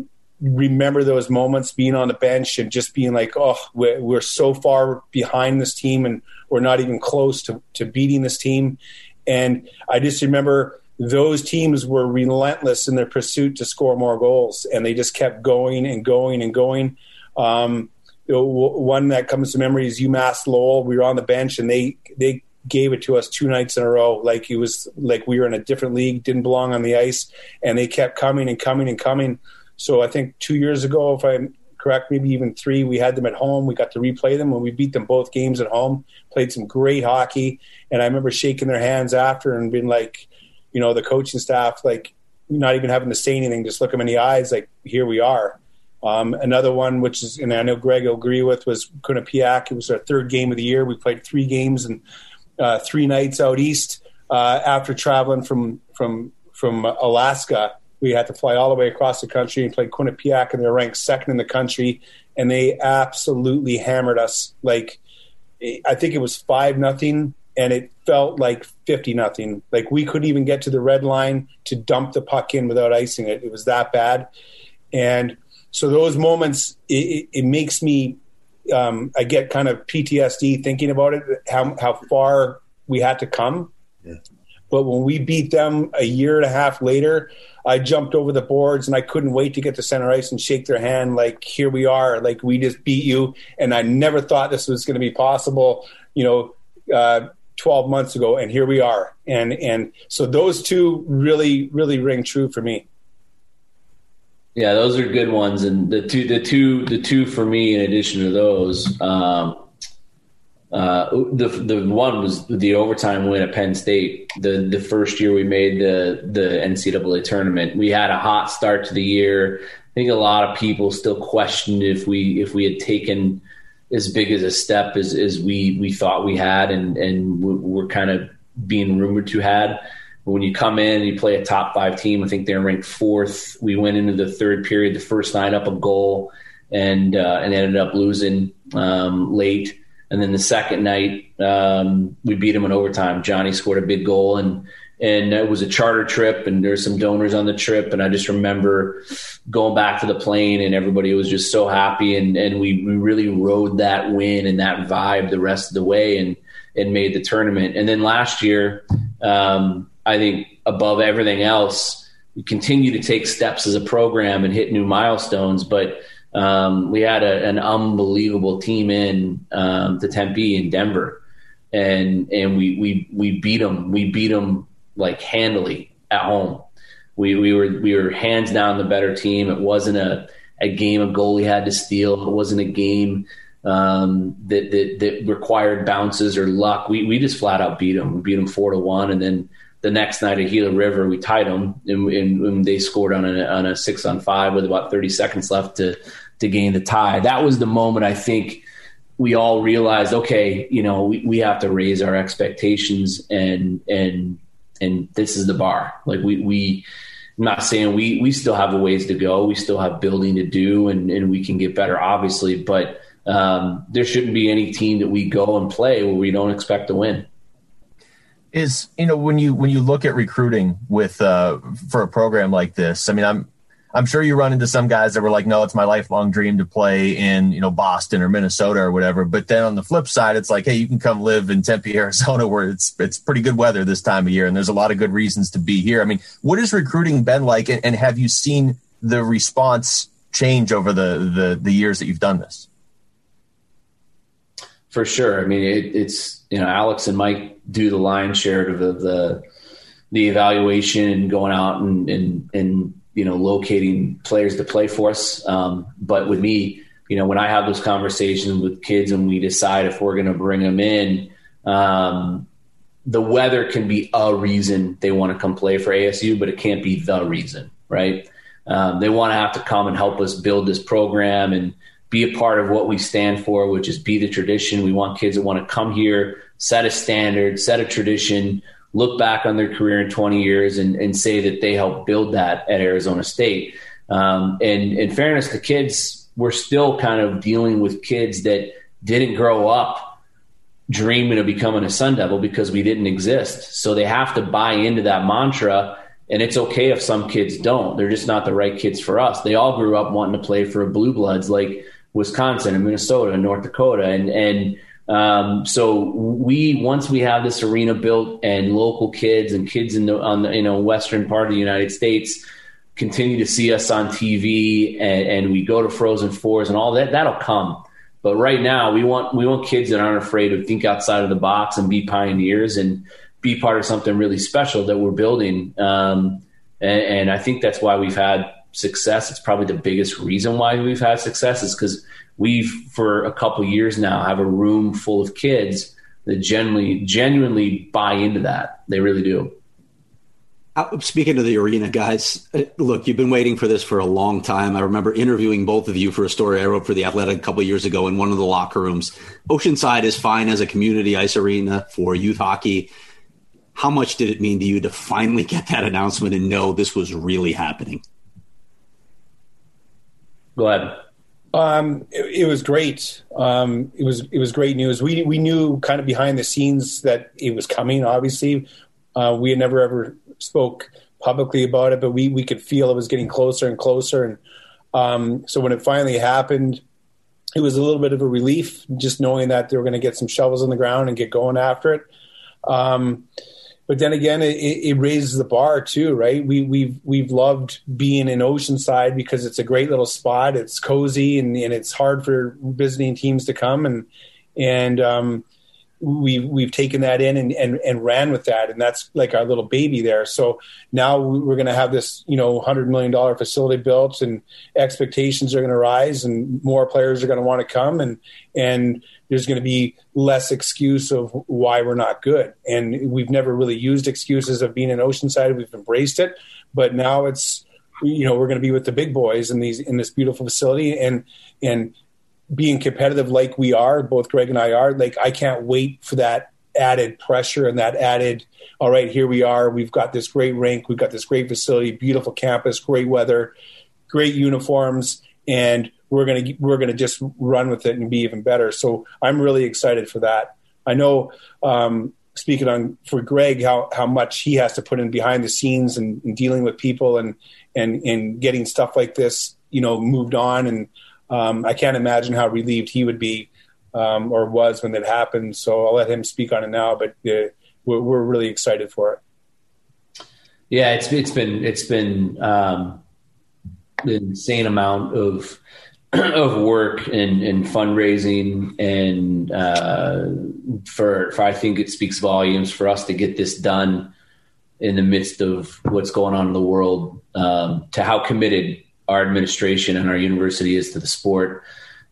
remember those moments being on the bench and just being like, oh, we're, we're so far behind this team and we're not even close to, to beating this team. And I just remember those teams were relentless in their pursuit to score more goals and they just kept going and going and going um, one that comes to memory is UMass Lowell. We were on the bench and they they gave it to us two nights in a row. Like it was like we were in a different league, didn't belong on the ice, and they kept coming and coming and coming. So I think two years ago, if I'm correct, maybe even three. We had them at home. We got to replay them when we beat them both games at home. Played some great hockey, and I remember shaking their hands after and being like, you know, the coaching staff, like not even having to say anything, just look them in the eyes, like here we are. Um, another one, which is, and I know Greg will agree with, was Quinnipiac. It was our third game of the year. We played three games and uh, three nights out east uh, after traveling from from from Alaska. We had to fly all the way across the country and play Quinnipiac, and they're ranked second in the country, and they absolutely hammered us. Like I think it was five nothing, and it felt like fifty nothing. Like we couldn't even get to the red line to dump the puck in without icing it. It was that bad, and so those moments, it, it makes me, um, I get kind of PTSD thinking about it, how, how far we had to come. Yeah. But when we beat them a year and a half later, I jumped over the boards and I couldn't wait to get to center ice and shake their hand. Like, here we are. Like, we just beat you. And I never thought this was going to be possible, you know, uh, 12 months ago. And here we are. And, and so those two really, really ring true for me. Yeah, those are good ones, and the two, the two, the two for me. In addition to those, um, uh, the the one was the overtime win at Penn State. The the first year we made the the NCAA tournament, we had a hot start to the year. I think a lot of people still questioned if we if we had taken as big as a step as, as we we thought we had, and and we're kind of being rumored to had. But when you come in and you play a top five team, I think they're ranked fourth. We went into the third period, the first night up a goal, and uh, and ended up losing um, late. And then the second night, um, we beat them in overtime. Johnny scored a big goal, and and it was a charter trip, and there's some donors on the trip. And I just remember going back to the plane, and everybody was just so happy, and and we, we really rode that win and that vibe the rest of the way, and and made the tournament. And then last year, um, I think above everything else, we continue to take steps as a program and hit new milestones. But um, we had a, an unbelievable team in um, the Tempe in Denver, and and we we we beat them. We beat them like handily at home. We we were we were hands down the better team. It wasn't a a game a goalie had to steal. It wasn't a game um, that, that that required bounces or luck. We we just flat out beat them. We beat them four to one, and then the next night at Gila River, we tied them, and, and, and, they scored on a, on a six on five with about 30 seconds left to to gain the tie. That was the moment I think we all realized, okay, you know, we, we have to raise our expectations, and and and this is the bar. Like we we. I'm not saying we we still have a ways to go. We still have building to do, and, and we can get better, obviously. But um, there shouldn't be any team that we go and play where we don't expect to win is you know when you when you look at recruiting with uh, for a program like this i mean i'm i'm sure you run into some guys that were like no it's my lifelong dream to play in you know boston or minnesota or whatever. But then on the flip side it's like hey you can come live in tempe arizona where it's it's pretty good weather this time of year and there's a lot of good reasons to be here. I mean what has recruiting been like and, and have you seen the response change over the, the the years that you've done this? For sure. I mean it, it's you know alex and mike do the lion's share of the the, the evaluation and going out and, and and you know locating players to play for us. Um, but with me, you know, when I have those conversations with kids and we decide if we're going to bring them in, um, the weather can be a reason they want to come play for ASU, but it can't be the reason, right? Um, they want to have to come and help us build this program and be a part of what we stand for, which is be the tradition. We want kids that want to come here, set a standard, set a tradition, look back on their career in 20 years and, and say that they helped build that at Arizona State. Um, and in fairness the kids, we're still kind of dealing with kids that didn't grow up dreaming of becoming a Sun Devil because we didn't exist. So they have to buy into that mantra. And it's okay if some kids don't. They're just not the right kids for us. They all grew up wanting to play for Blue Bloods like Wisconsin and Minnesota and North Dakota. And, and um, so we once we have this arena built and local kids and kids in the on the you know western part of the United States continue to see us on TV and, and we go to Frozen Fours and all that that'll come. But right now we want we want kids that aren't afraid to think outside of the box and be pioneers and be part of something really special that we're building. Um, and, and, I think that's why we've had success, it's probably the biggest reason why we've had success is because we've for a couple years now have a room full of kids that genuinely genuinely buy into that. They really do. Uh, speaking of the arena, guys, uh, look, you've been waiting for this for a long time. I remember interviewing both of you for a story I wrote for The Athletic a couple years ago in one of the locker rooms. Oceanside is fine as a community ice arena for youth hockey. How much did it mean to you to finally get that announcement and know this was really happening? Go ahead. Um, it, it, was great. Um, it was it was great news. We we knew kind of behind the scenes that it was coming. Obviously, uh, we had never ever spoke publicly about it, but we we could feel it was getting closer and closer. And um, so when it finally happened, it was a little bit of a relief just knowing that they were going to get some shovels in the ground and get going after it. But then again, it, it, raises the bar too, right? We, we've we've loved being in Oceanside because it's a great little spot. It's cozy and, and it's hard for visiting teams to come and and um, we've we've taken that in and, and and ran with that and that's like our little baby there so now we're going to have this you know 100 million dollar facility built and expectations are going to rise and more players are going to want to come and and there's going to be less excuse of why we're not good. And we've never really used excuses of being in oceanside. We've embraced it. But now it's you know we're going to be with the big boys in these in this beautiful facility. And and being competitive like we are, both Greg and I are, like I can't wait for that added pressure and that added, all right, here we are. We've got this great rink, we've got this great facility, beautiful campus, great weather, great uniforms, and we're gonna we're gonna just run with it and be even better. So I'm really excited for that. I know um, speaking on for Greg how how much he has to put in behind the scenes and, and dealing with people and and and getting stuff like this you know moved on and um, I can't imagine how relieved he would be um, or was when it happened. So I'll let him speak on it now. But uh, we're, we're, really excited for it. Yeah, it's it's been it's been um, an insane amount of of work and, and fundraising and uh, for, for I think it speaks volumes for us to get this done in the midst of what's going on in the world um, to how committed our administration and our university is to the sport.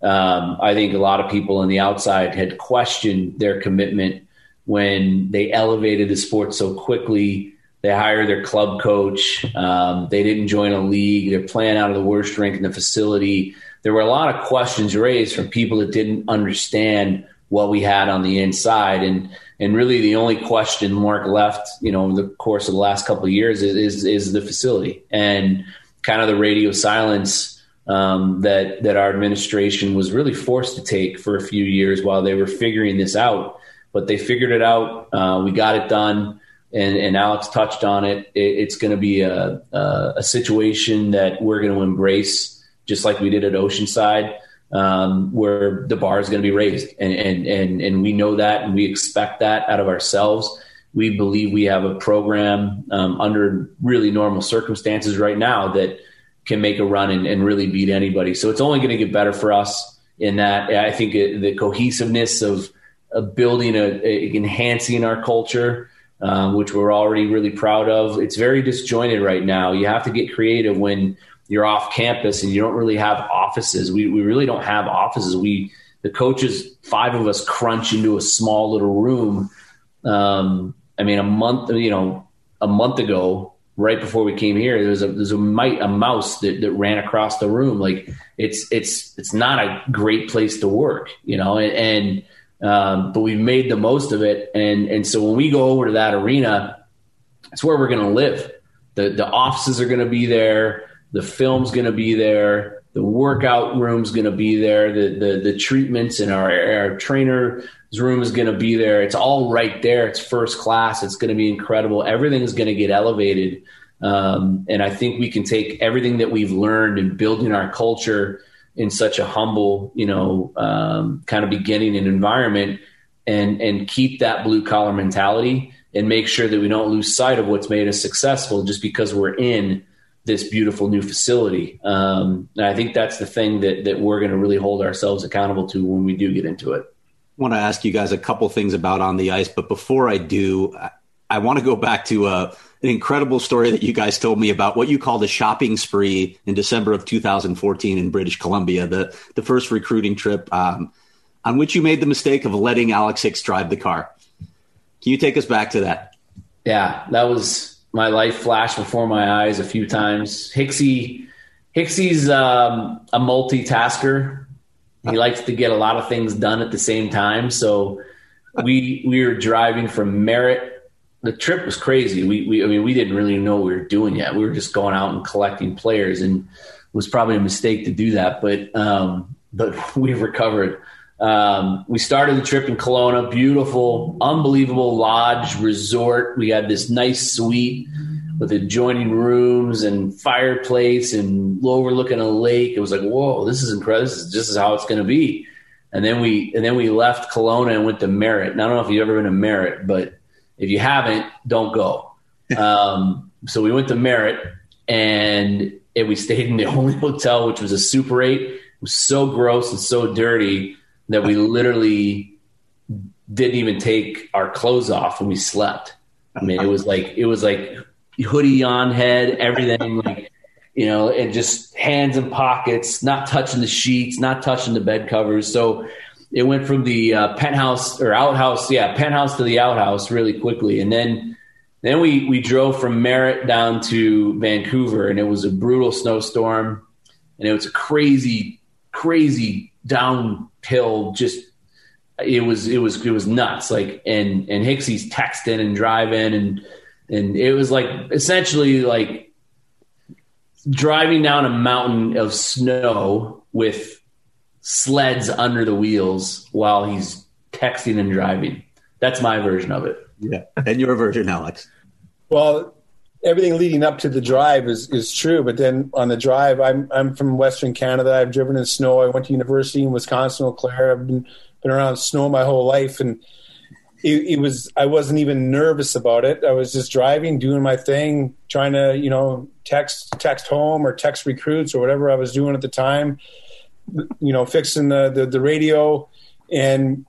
Um, I think a lot of people on the outside had questioned their commitment when they elevated the sport so quickly. They hired their club coach. Um, they didn't join a league. They're playing out of the worst rink in the facility. There were a lot of questions raised from people that didn't understand what we had on the inside. And and really, the only question Mark left, you know, the course of the last couple of years is is, is the facility. And kind of the radio silence um, that that our administration was really forced to take for a few years while they were figuring this out. But they figured it out. Uh, we got it done, and, and Alex touched on it. it it's going to be a, a, a situation that we're going to embrace, just like we did at Oceanside, um, where the bar is going to be raised, and, and and and we know that, and we expect that out of ourselves we believe we have a program um, under really normal circumstances right now that can make a run and, and really beat anybody. So it's only going to get better for us in that. I think it, the cohesiveness of, of building a, a, enhancing our culture, um, which we're already really proud of. It's very disjointed right now. You have to get creative when you're off campus and you don't really have offices. We, we really don't have offices. We the coaches, five of us, crunch into a small little room um, I mean, a month, you know, a month ago, right before we came here, there was a there's a, a mouse that, that ran across the room. Like it's it's it's not a great place to work, you know, and, and um, but we've made the most of it. And and so when we go over to that arena, it's where we're going to live. The the offices are going to be there. The film's going to be there. The workout room's going to be there. The the the treatments and our our trainer his room is going to be there. It's all right there. It's first class. It's going to be incredible. Everything is going to get elevated. Um, and I think we can take everything that we've learned in building our culture in such a humble, you know, um, kind of beginning and environment and, and keep that blue collar mentality and make sure that we don't lose sight of what's made us successful just because we're in this beautiful new facility. Um, and I think that's the thing that, that we're going to really hold ourselves accountable to when we do get into it I want to ask you guys a couple things about on the ice, but before I do, I want to go back to uh, an incredible story that you guys told me about what you called a shopping spree in December of 2014 in British Columbia, the the first recruiting trip um, on which you made the mistake of letting Alex Hicks drive the car. Can you take us back to that? Yeah, that was my life flashed before my eyes a few times. Hicksy, Hicksy's um, a multitasker. He likes to get a lot of things done at the same time. So we we were driving from Merritt. The trip was crazy. We, we I mean we didn't really know what we were doing yet. We were just going out and collecting players, and it was probably a mistake to do that. But um, but we recovered. Um, we started the trip in Kelowna, beautiful, unbelievable lodge resort. We had this nice suite with adjoining rooms and fireplace and overlooking a lake. It was like, whoa, this is incredible. This is just how it's going to be. And then we and then we left Kelowna and went to Merritt. And I don't know if you've ever been to Merritt, but if you haven't, don't go. Um, so we went to Merritt and, and we stayed in the only hotel, which was a Super 8. It was so gross and so dirty that we literally didn't even take our clothes off when we slept. I mean, it was like it was like hoodie on head, everything like you know, and just hands in pockets, not touching the sheets, not touching the bed covers. So it went from the uh, penthouse or outhouse, yeah, penthouse to the outhouse really quickly, and then then we we drove from Merritt down to Vancouver, and it was a brutal snowstorm, and it was a crazy, crazy downhill. Just it was it was it was nuts. Like and and Hicksy's texting and driving, and and it was like essentially like driving down a mountain of snow with sleds under the wheels while he's texting and driving. That's my version of it. Yeah, and your version, Alex. Well, everything leading up to the drive is, is true, but then on the drive, I'm I'm from Western Canada. I've driven in snow. I went to university in Wisconsin, Eau Claire. I've been been around snow my whole life, and it, it, was I wasn't even nervous about it. I was just driving, doing my thing, trying to you know text text home or text recruits or whatever I was doing at the time. You know, fixing the the, the radio and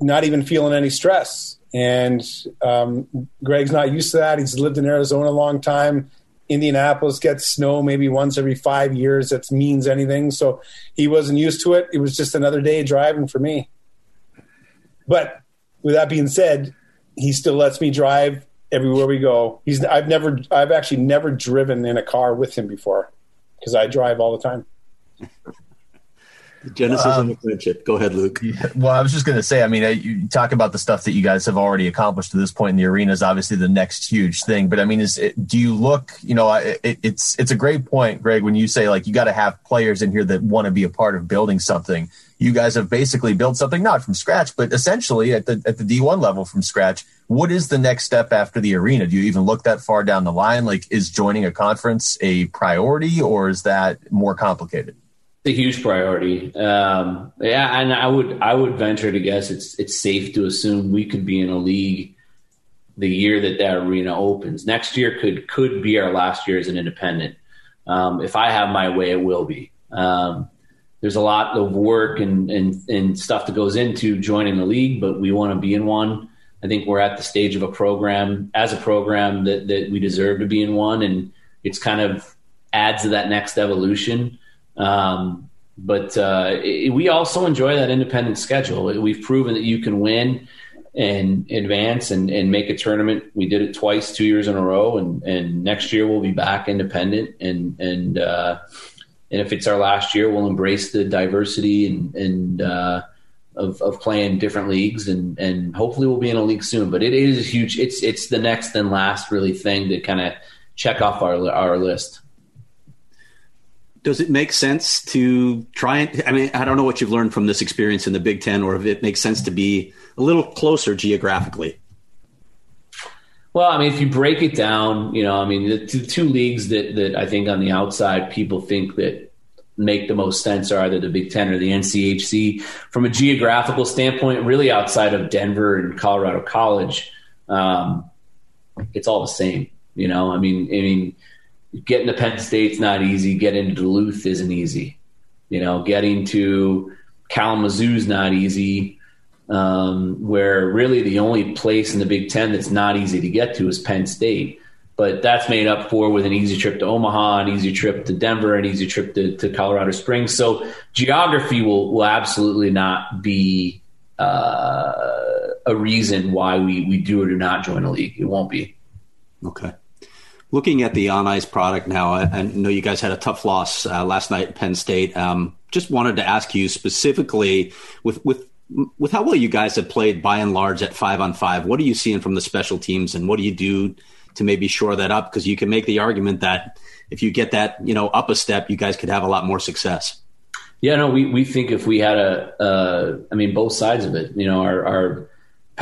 not even feeling any stress. And um, Greg's not used to that. He's lived in Arizona a long time. Indianapolis gets snow maybe once every five years. That means anything. So he wasn't used to it. It was just another day driving for me. But with that being said, he still lets me drive everywhere we go. He's I've never I've actually never driven in a car with him before because I drive all the time. The genesis um, of a friendship. Go ahead, Luke. Yeah, well, I was just going to say, I mean, you talk about the stuff that you guys have already accomplished to this point in the arena is obviously the next huge thing. But I mean, is it, do you look? You know, it, it's it's a great point, Greg, when you say like you got to have players in here that want to be a part of building something. You guys have basically built something not from scratch, but essentially at the at the D one level from scratch. What is the next step after the arena? Do you even look that far down the line? Like, is joining a conference a priority, or is that more complicated? A huge priority. Um, yeah, and I would I would venture to guess it's it's safe to assume we could be in a league the year that that arena opens. Next year could could be our last year as an independent. Um, if I have my way, it will be. Um, there's a lot of work and, and and stuff that goes into joining the league, but we want to be in one. I think we're at the stage of a program as a program that that we deserve to be in one, and it's kind of adds to that next evolution. Um, but uh, it, we also enjoy that independent schedule. We've proven that you can win and advance and, and make a tournament. We did it twice, two years in a row, and, and next year we'll be back independent. And and uh, and if it's our last year, we'll embrace the diversity and and uh, of of playing different leagues, and and hopefully we'll be in a league soon. But it is huge. It's it's the next and last really thing to kind of check off our our list does it make sense to try and i mean i don't know what you've learned from this experience in the big ten or if it makes sense to be a little closer geographically? Well i mean if you break it down you know i mean the two, two leagues that, that i think on the outside people think that make the most sense are either the big ten or the nchc from a geographical standpoint really outside of denver and colorado college um, it's all the same you know? I mean i mean getting to Penn State's not easy. Getting to Duluth isn't easy. You know, getting to Kalamazoo's not easy. um, where really the only place in the Big Ten that's not easy to get to is Penn State. But that's made up for with an easy trip to Omaha, an easy trip to Denver, an easy trip to, to Colorado Springs. So geography will, will absolutely not be uh, a reason why we, we do or do not join a league. It won't be. Okay. Looking at the on ice product now, I, I, know you guys had a tough loss uh, last night at Penn State. Um, just wanted to ask you specifically with with with how well you guys have played by and large at five on five. What are you seeing from the special teams, and what do you do to maybe shore that up? Because you can make the argument that if you get that you know up a step, you guys could have a lot more success. Yeah, no, we we think if we had a, uh, I mean, both sides of it. You know, our, our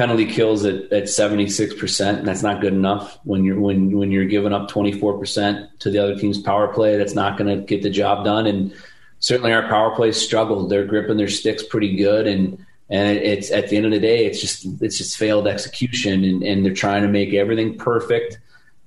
penalty kills at, at 76%, and that's not good enough when you're when when you're giving up 24% to the other team's power play. That's not going to get the job done. And certainly our power plays struggled. They're gripping their sticks pretty good, and and it's at the end of the day, it's just it's just failed execution, and, and they're trying to make everything perfect.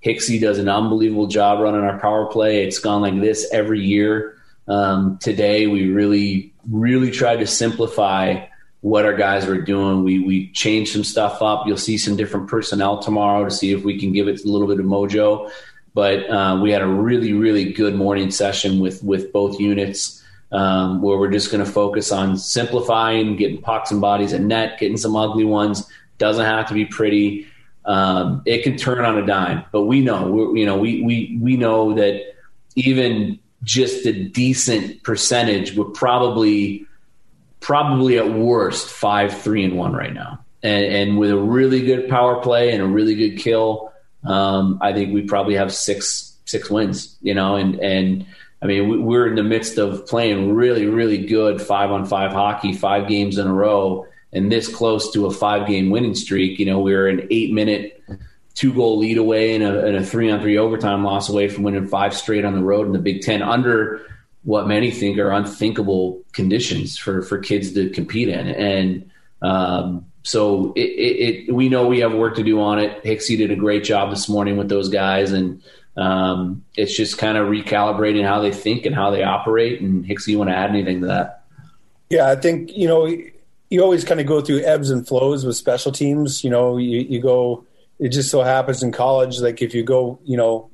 Hicksy does an unbelievable job running our power play. It's gone like this every year. Um, today, we really really tried to simplify what our guys were doing. We we changed some stuff up. You'll see some different personnel tomorrow to see if we can give it a little bit of mojo. But uh, we had a really really good morning session with with both units. Um, where we're just going to focus on simplifying, getting pucks and bodies at net, getting some ugly ones. Doesn't have to be pretty. Um, it can turn on a dime, but we know, we, you know, we we we know that even just a decent percentage would probably probably at worst five, three, and one right now. And, and with a really good power play and a really good kill, um, I think we probably have six six wins. You know, and and I mean we're in the midst of playing really really good five on five hockey, five games in a row, and this close to a five game winning streak. You know, we are an eight minute two goal lead away and a, and a three on three overtime loss away from winning five straight on the road in the Big Ten under what many think are unthinkable conditions for, for kids to compete in. And um, so it, it, it, we know we have work to do on it. Hicksy did a great job this morning with those guys, and um, it's just kind of recalibrating how they think and how they operate. And Hicksy, you want to add anything to that? Yeah, I think you know you always kind of go through ebbs and flows with special teams. You know, you, you go. It just so happens in college, like if you go, you know,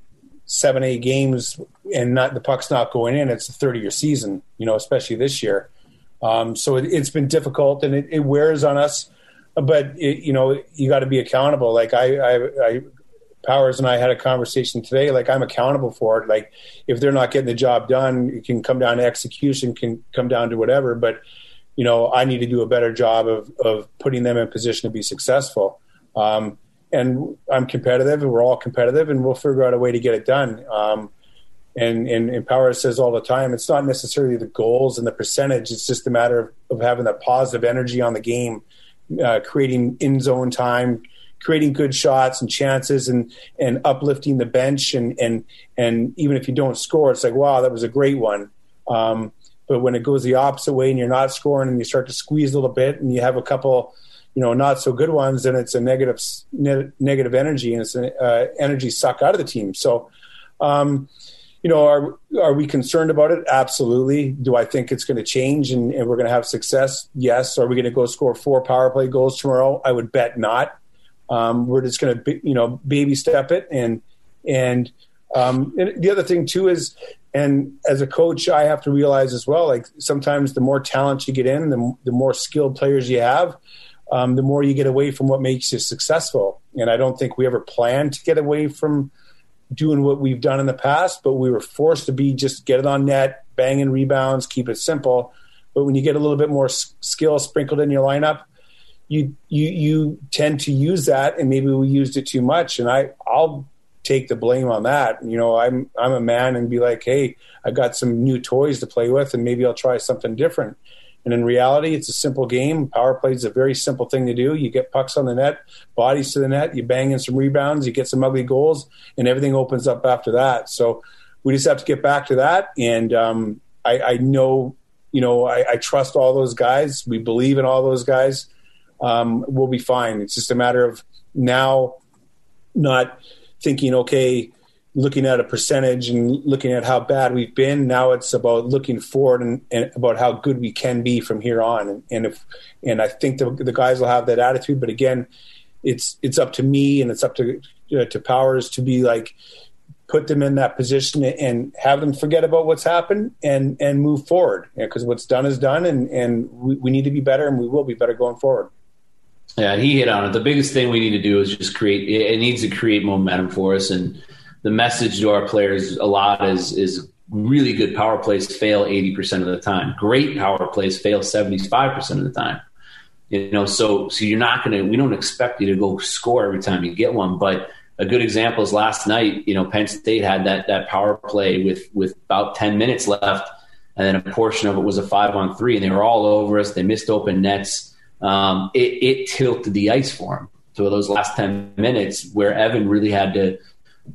seven, eight games and not the puck's not going in, it's a 30 year season, you know, especially this year. Um, so it, has been difficult and it, it, wears on us, but it, you know, you got to be accountable. Like I, I, I, Powers and I had a conversation today. Like I'm accountable for it. Like if they're not getting the job done, it can come down to execution, can come down to whatever. But you know, I need to do a better job of of putting them in position to be successful. Um, and I'm competitive, and we're all competitive, and we'll figure out a way to get it done. Um, and, and, Power says all the time, it's not necessarily the goals and the percentage; it's just a matter of, of having that positive energy on the game, uh, creating in zone time, creating good shots and chances, and and uplifting the bench, and and and even if you don't score, it's like wow, that was a great one. Um, but when it goes the opposite way and you're not scoring and you start to squeeze a little bit and you have a couple you know not so good ones, then it's a negative ne- negative energy and it's an uh, energy suck out of the team. So, um, you know, are are we concerned about it? Absolutely. Do I think it's going to change and, and we're going to have success? Yes. Are we going to go score four power play goals tomorrow? I would bet not. Um, we're just going to you know baby step it and and, um, and the other thing too is and as a coach i have to realize as well like sometimes the more talent you get in the, the more skilled players you have um, the more you get away from what makes you successful. And I don't think we ever planned to get away from doing what we've done in the past, but we were forced to be just get it on net, banging rebounds, keep it simple. But when you get a little bit more skill sprinkled in your lineup, you you you tend to use that, and maybe we used it too much. And I I'll take the blame on that. You know, I'm I'm a man and be like, hey, I got some new toys to play with, and maybe I'll try something different. And in reality, it's a simple game. Power play is a very simple thing to do. You get pucks on the net, bodies to the net, you bang in some rebounds, you get some ugly goals, and everything opens up after that. So we just have to get back to that. And um, I, I, know, you know, I, I, trust all those guys. We believe in all those guys. Um, we'll be fine. It's just a matter of now not thinking, okay, looking at a percentage and looking at how bad we've been. Now it's about looking forward and, and about how good we can be from here on. And, and if and I think the, the guys will have that attitude. But again, it's it's up to me and it's up to uh, to Powers to be like put them in that position and have them forget about what's happened and and move forward because what's done is done and and we, we need to be better and we will be better going forward. Yeah, he hit on it. The biggest thing we need to do is just create. It needs to create momentum for us, and the message to our players a lot is is really good power plays fail eighty percent of the time. Great power plays fail seventy five percent of the time. You know, so so you're not going to. We don't expect you to go score every time you get one, but a good example is last night. You know, Penn State had that that power play with with about ten minutes left, and then a portion of it was a five on three, and they were all over us. They missed open nets um, it, it, tilted the ice for them. So those last ten minutes, where Evan really had to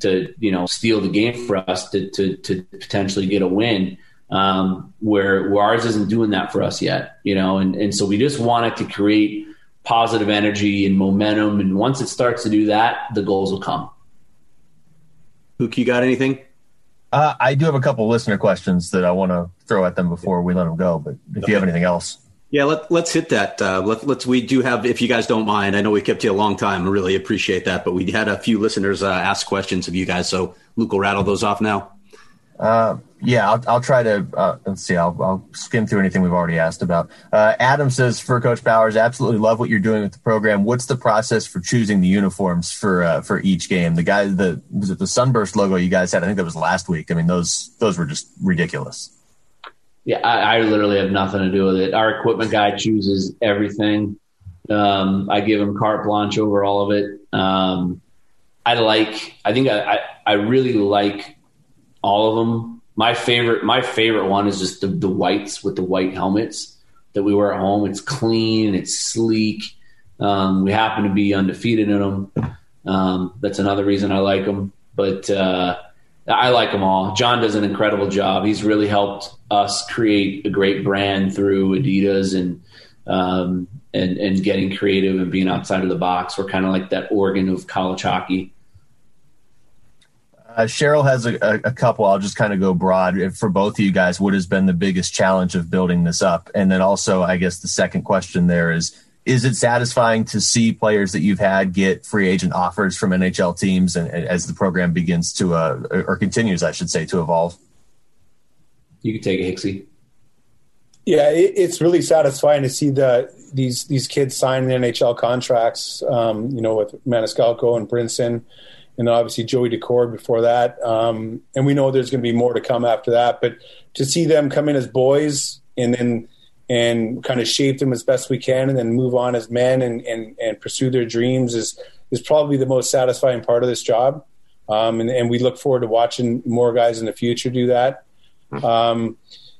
to you know steal the game for us to to, to potentially get a win, um, where, where ours isn't doing that for us yet, you know, and and so we just wanted to create positive energy and momentum, and once it starts to do that, the goals will come. Luke, you got anything? Uh, I do have a couple listener questions that I want to throw at them before we let them go. But if okay. you have anything else. Yeah, let, us hit that. Uh, let, us We do have, if you guys don't mind, I know we kept you a long time. I really appreciate that. But we had a few listeners uh, ask questions of you guys, so Luke will rattle those off now. Uh, yeah, I'll, I'll, try to. Uh, let's see. I'll, I'll, skim through anything we've already asked about. Uh, Adam says for Coach Powers, absolutely love what you're doing with the program. What's the process for choosing the uniforms for uh, for each game? The guy, the was it the Sunburst logo you guys had? I think that was last week. I mean, those those were just ridiculous. Yeah, I, I, literally have nothing to do with it. Our equipment guy chooses everything. Um, I give him carte blanche over all of it. Um, I like. I think I, I, I really like all of them. My favorite, my favorite one is just the, the whites with the white helmets that we wear at home. It's clean, it's sleek. Um, we happen to be undefeated in them. Um, that's another reason I like them. But uh, I like them all. John does an incredible job. He's really helped us create a great brand through Adidas and um, and and getting creative and being outside of the box. We're kind of like that Oregon of college hockey. Uh, Cheryl has a, a, couple. I'll just kind of go broad for both of you guys. What has been the biggest challenge of building this up? And then also, I guess the second question there is is it satisfying to see players that you've had get free agent offers from NHL teams and, and as the program begins to uh, or continues, I should say, to evolve? You can take it, Hicksy. Yeah, it, it's really satisfying to see the these these kids sign NHL contracts. Um, you know, with Maniscalco and Brinson, and obviously Joey Daccord before that. Um, and we know there's going to be more to come after that. But to see them come in as boys and then and kind of shape them as best we can and then move on as men and, and, and pursue their dreams is, is probably the most satisfying part of this job. Um, and, and, we look forward to watching more guys in the future do that. Um,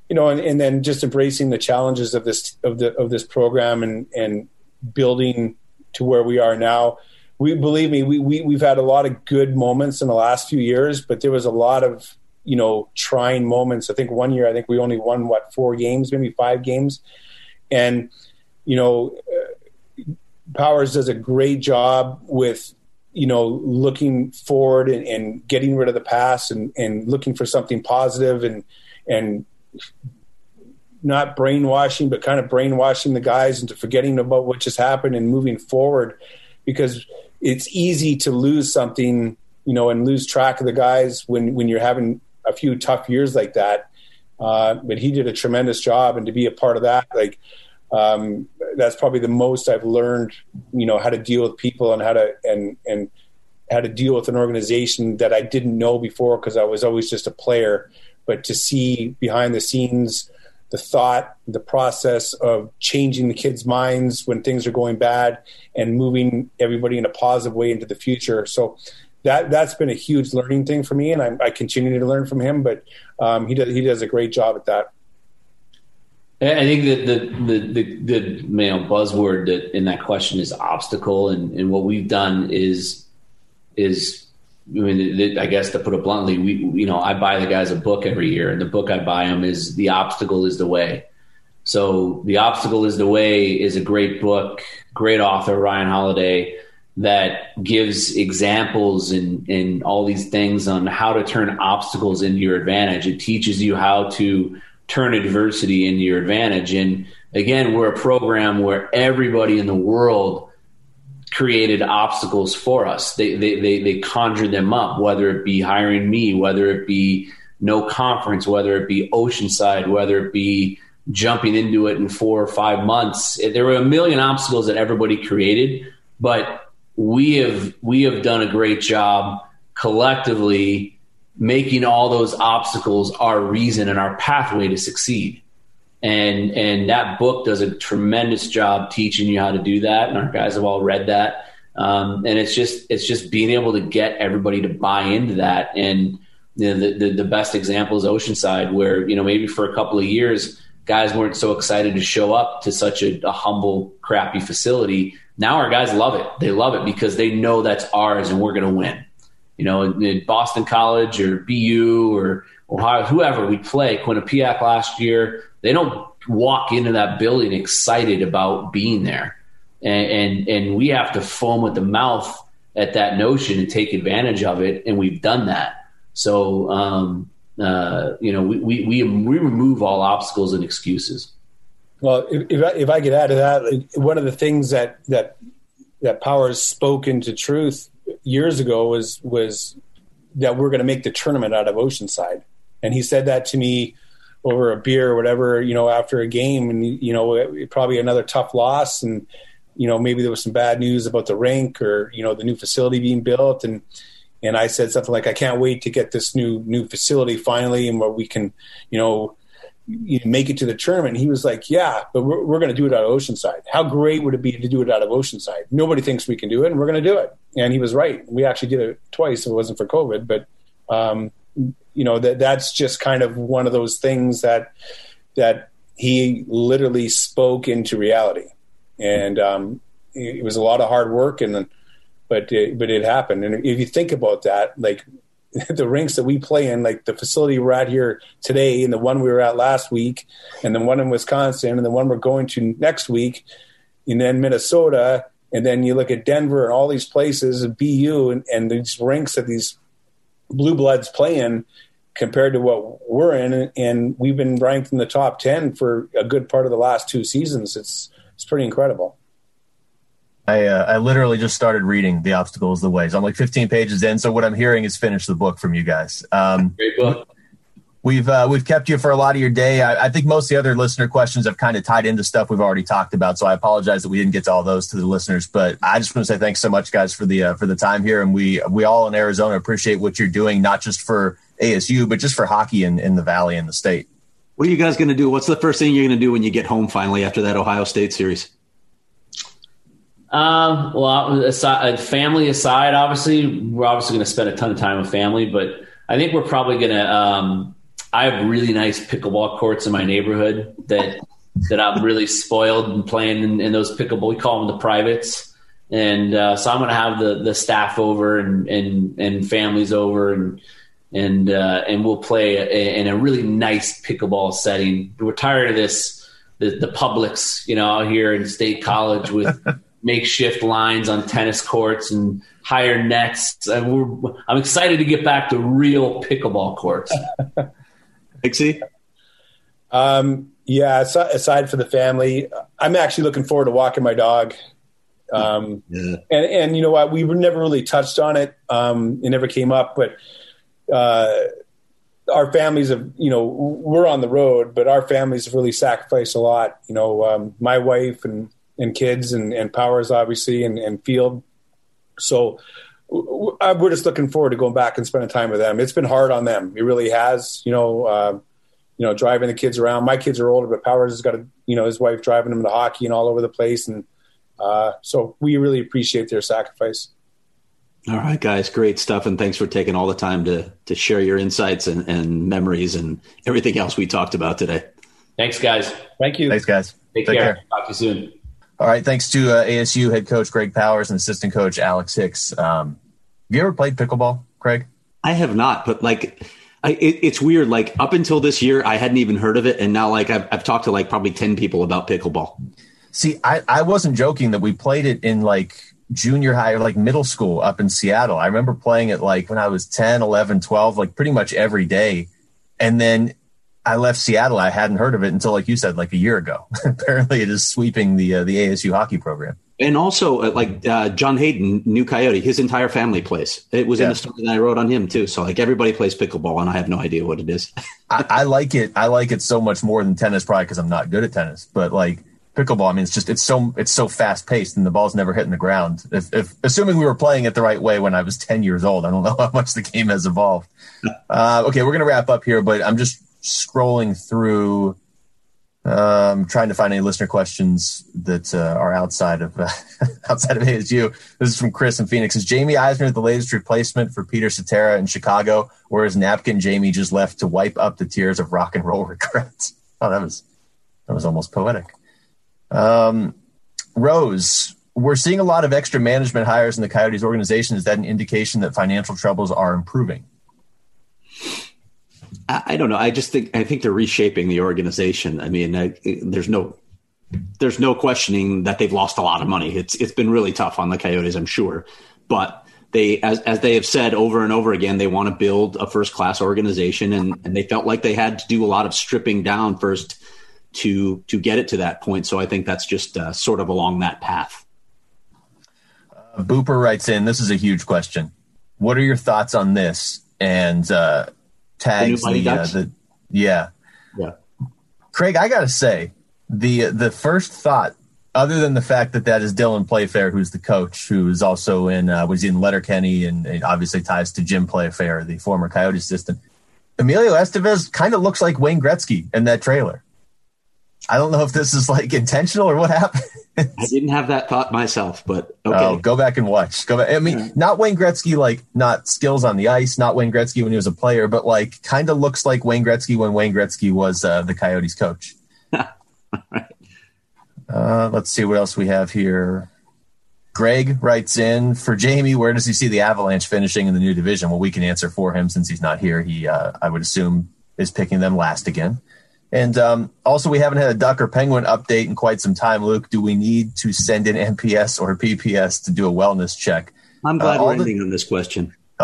you know, and, and, then just embracing the challenges of this of the of this program and and building to where we are now. We believe me, we, we we've had a lot of good moments in the last few years, but there was a lot of you know, trying moments. I think one year, I think we only won what four games, maybe five games, and you know, uh, Powers does a great job with you know looking forward and, and getting rid of the past and, and looking for something positive and and not brainwashing, but kind of brainwashing the guys into forgetting about what just happened and moving forward because it's easy to lose something, you know, and lose track of the guys when, when you're having a few tough years like that. Uh, but he did a tremendous job, and to be a part of that, like um, that's probably the most I've learned. You know how to deal with people and how to and and how to deal with an organization that I didn't know before because I was always just a player. But to see behind the scenes, the thought, the process of changing the kids' minds when things are going bad and moving everybody in a positive way into the future. So that that's been a huge learning thing for me, and I, I continue to learn from him. But um, he does he does a great job at that. I think that the the the, the you know, buzzword that in that question is obstacle, and, and what we've done is is I mean, I guess to put it bluntly, we you know I buy the guys a book every year, and the book I buy them is the obstacle is the way. So the obstacle is the way is a great book, great author Ryan Holiday that gives examples and, and all these things on how to turn obstacles into your advantage. It teaches you how to turn adversity into your advantage. And again, we're a program where everybody in the world created obstacles for us. They, they, they, they conjured them up, whether it be hiring me, whether it be no conference, whether it be Oceanside, whether it be jumping into it in four or five months. There were a million obstacles that everybody created, but we have we have done a great job collectively making all those obstacles our reason and our pathway to succeed. And and that book does a tremendous job teaching you how to do that. And our guys have all read that. Um, and it's just it's just being able to get everybody to buy into that. And you know, the, the the best example is Oceanside, where you know maybe for a couple of years guys weren't so excited to show up to such a, a humble, crappy facility now our guys love it. They love it because they know that's ours and we're going to win. You know, in, in, Boston College or BU or Ohio, whoever we play, Quinnipiac last year, they don't walk into that building excited about being there. And, and, and we have to foam at the mouth at that notion and take advantage of it. And we've done that. So, um, uh, you know, we, we, we, we remove all obstacles and excuses. Well, if, if I, if I could add to that, one of the things that that that Powers spoke into truth years ago was was that we're going to make the tournament out of Oceanside, and he said that to me over a beer or whatever, you know, after a game, and you know, probably another tough loss, and you know, maybe there was some bad news about the rink or you know the new facility being built, and and I said something like, I can't wait to get this new new facility finally, and where we can, you know you know, make it to the tournament. He was like, yeah, but we're, we're going to do it out of Oceanside. How great would it be to do it out of Oceanside? Nobody thinks we can do it, and we're going to do it. And he was right. We actually did it twice if it wasn't for COVID. But um, you know that that's just kind of one of those things that that he literally spoke into reality, and um, it was a lot of hard work, and but it, but it happened. And if you think about that, like the rinks that we play in, like the facility we're at here today, and the one we were at last week, and the one in Wisconsin, and the one we're going to next week, and then Minnesota, and then you look at Denver and all these places, and BU, and, and these rinks that these blue bloods play in compared to what we're in, and we've been ranked in the top ten for a good part of the last two seasons. It's it's pretty incredible. I uh, I literally just started reading The Obstacle Is the Way. I'm like 15 pages in, so what I'm hearing is finish the book from you guys. Um, Great book. We've uh, we've kept you for a lot of your day. I, I, think most of the other listener questions have kind of tied into stuff we've already talked about. So I apologize that we didn't get to all those to the listeners. But I just want to say thanks so much, guys, for the uh, for the time here. And we we all in Arizona appreciate what you're doing, not just for ASU, but just for hockey in, in the valley and the state. What are you guys going to do? What's the first thing you're going to do when you get home finally after that Ohio State series? Um, well, aside, family aside, obviously, we're obviously going to spend a ton of time with family, but I think we're probably going to. Um, I have really nice pickleball courts in my neighborhood that that I'm really spoiled and playing in, in those pickleball. We call them the privates, and uh, so I'm going to have the the staff over and and and families over and and uh, and we'll play a, in a really nice pickleball setting. We're tired of this the, the you know, out here in State College with makeshift lines on tennis courts and higher nets. And I'm excited to get back to real pickleball courts. Hicksy? Um, yeah, aside for the family, I'm actually looking forward to walking my dog. Um, yeah. and, and you know what? We never really touched on it. Um, it never came up, but, uh, our families have, you know, we're on the road, but our families have really sacrificed a lot. You know, um, my wife and and kids and, and powers obviously and, and field. So we're just looking forward to going back and spending time with them. It's been hard on them. It really has, you know, uh, you know, driving the kids around. My kids are older, but Powers has got a, you know, his wife driving them to hockey and all over the place. And uh, so we really appreciate their sacrifice. All right, guys, great stuff, and thanks for taking all the time to to share your insights and, and memories and everything else we talked about today. Thanks, guys. Thank you. Thanks, guys. Take, Take care. care. Talk to you soon. All right. Thanks to uh, ASU head coach Greg Powers and assistant coach Alex Hicks. Um, have you ever played pickleball, Craig? I have not, but like, I, it, it's weird. Like up until this year, I hadn't even heard of it, and now like I've, I've talked to like probably ten people about pickleball. See, I, I wasn't joking that we played it in like junior high or like middle school up in Seattle. I remember playing it like when I was 10, 11, 12, like pretty much every day. And then I left Seattle. I hadn't heard of it until, like you said, like a year ago. Apparently, it is sweeping the uh, the ASU hockey program. And also, uh, like uh, John Hayden, New Coyote, his entire family plays. It was yeah. in the story that I wrote on him too. So like everybody plays pickleball, and I have no idea what it is. I, I, like it. I like it so much more than tennis, probably because I'm not good at tennis. But like pickleball, I mean, it's just it's so it's so fast paced, and the ball's never hitting the ground. If, if assuming we were playing it the right way when I was 10 years old, I don't know how much the game has evolved. Uh, okay, we're gonna wrap up here, but I'm just scrolling through um, trying to find any listener questions that uh, are outside of uh, outside of ASU. This is from Chris in Phoenix. Is Jamie Eisner the latest replacement for Peter Cetera in Chicago, or is Napkin Jamie just left to wipe up the tears of rock and roll regrets? Oh, that was that was almost poetic. Um, Rose, we're seeing a lot of extra management hires in the Coyotes organization. Is that an indication that financial troubles are improving? I don't know. I just think I think they're reshaping the organization. I mean, I, there's no there's no questioning that they've lost a lot of money. It's it's been really tough on the Coyotes, I'm sure, but they as as they have said over and over again, they want to build a first class organization, and and they felt like they had to do a lot of stripping down first to to get it to that point. So I think that's just uh, sort of along that path. Uh, Booper writes in, "This is a huge question. What are your thoughts on this?" And uh, tags the, the, uh, the yeah yeah. Craig, I gotta say the the first thought, other than the fact that that is Dylan Playfair, who's the coach, who is also in uh, was in Letterkenny and, and obviously ties to Jim Playfair, the former Coyote assistant. Emilio Estevez kind of looks like Wayne Gretzky in that trailer. I don't know if this is like intentional or what happened. I didn't have that thought myself, but okay. Oh, go back and watch. Go back. I mean, yeah. not Wayne Gretzky, like not skills on the ice, not Wayne Gretzky when he was a player, but like kind of looks like Wayne Gretzky when Wayne Gretzky was uh, the Coyotes coach. right. uh, let's see what else we have here. Greg writes in for Jamie. Where does he see the Avalanche finishing in the new division? Well, we can answer for him since he's not here. He, uh, I would assume, is picking them last again. And um, also, we haven't had a duck or penguin update in quite some time. Luke, do we need to send in NPS or PPS to do a wellness check? I'm glad uh, we're ending the, on this question.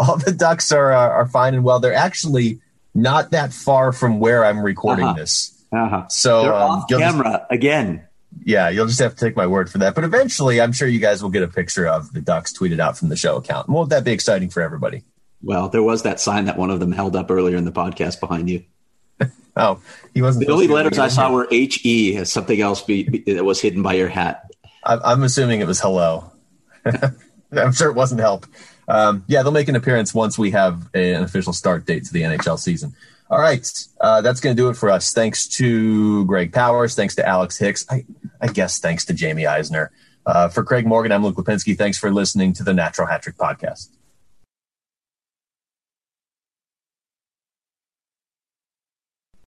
all the ducks are, are, are fine and well. They're actually not that far from where I'm recording uh-huh. this. Uh-huh. So They're um, off camera just, again. Yeah, you'll just have to take my word for that. But eventually, I'm sure you guys will get a picture of the ducks tweeted out from the show account. Won't that be exciting for everybody? Well, there was that sign that one of them held up earlier in the podcast behind you. Oh, he wasn't. The only letters I saw were H E. Something else be, be, that was hidden by your hat? I, am assuming it was hello. I'm sure it wasn't help. Um, yeah, they'll make an appearance once we have a, an official start date to the NHL season. All right, uh, that's going to do it for us. Thanks to Greg Powers. Thanks to Alex Hicks. I, I guess thanks to Jamie Eisner. Uh, for Craig Morgan, I'm Luke Lapinski. Thanks for listening to the Natural Hat Trick Podcast.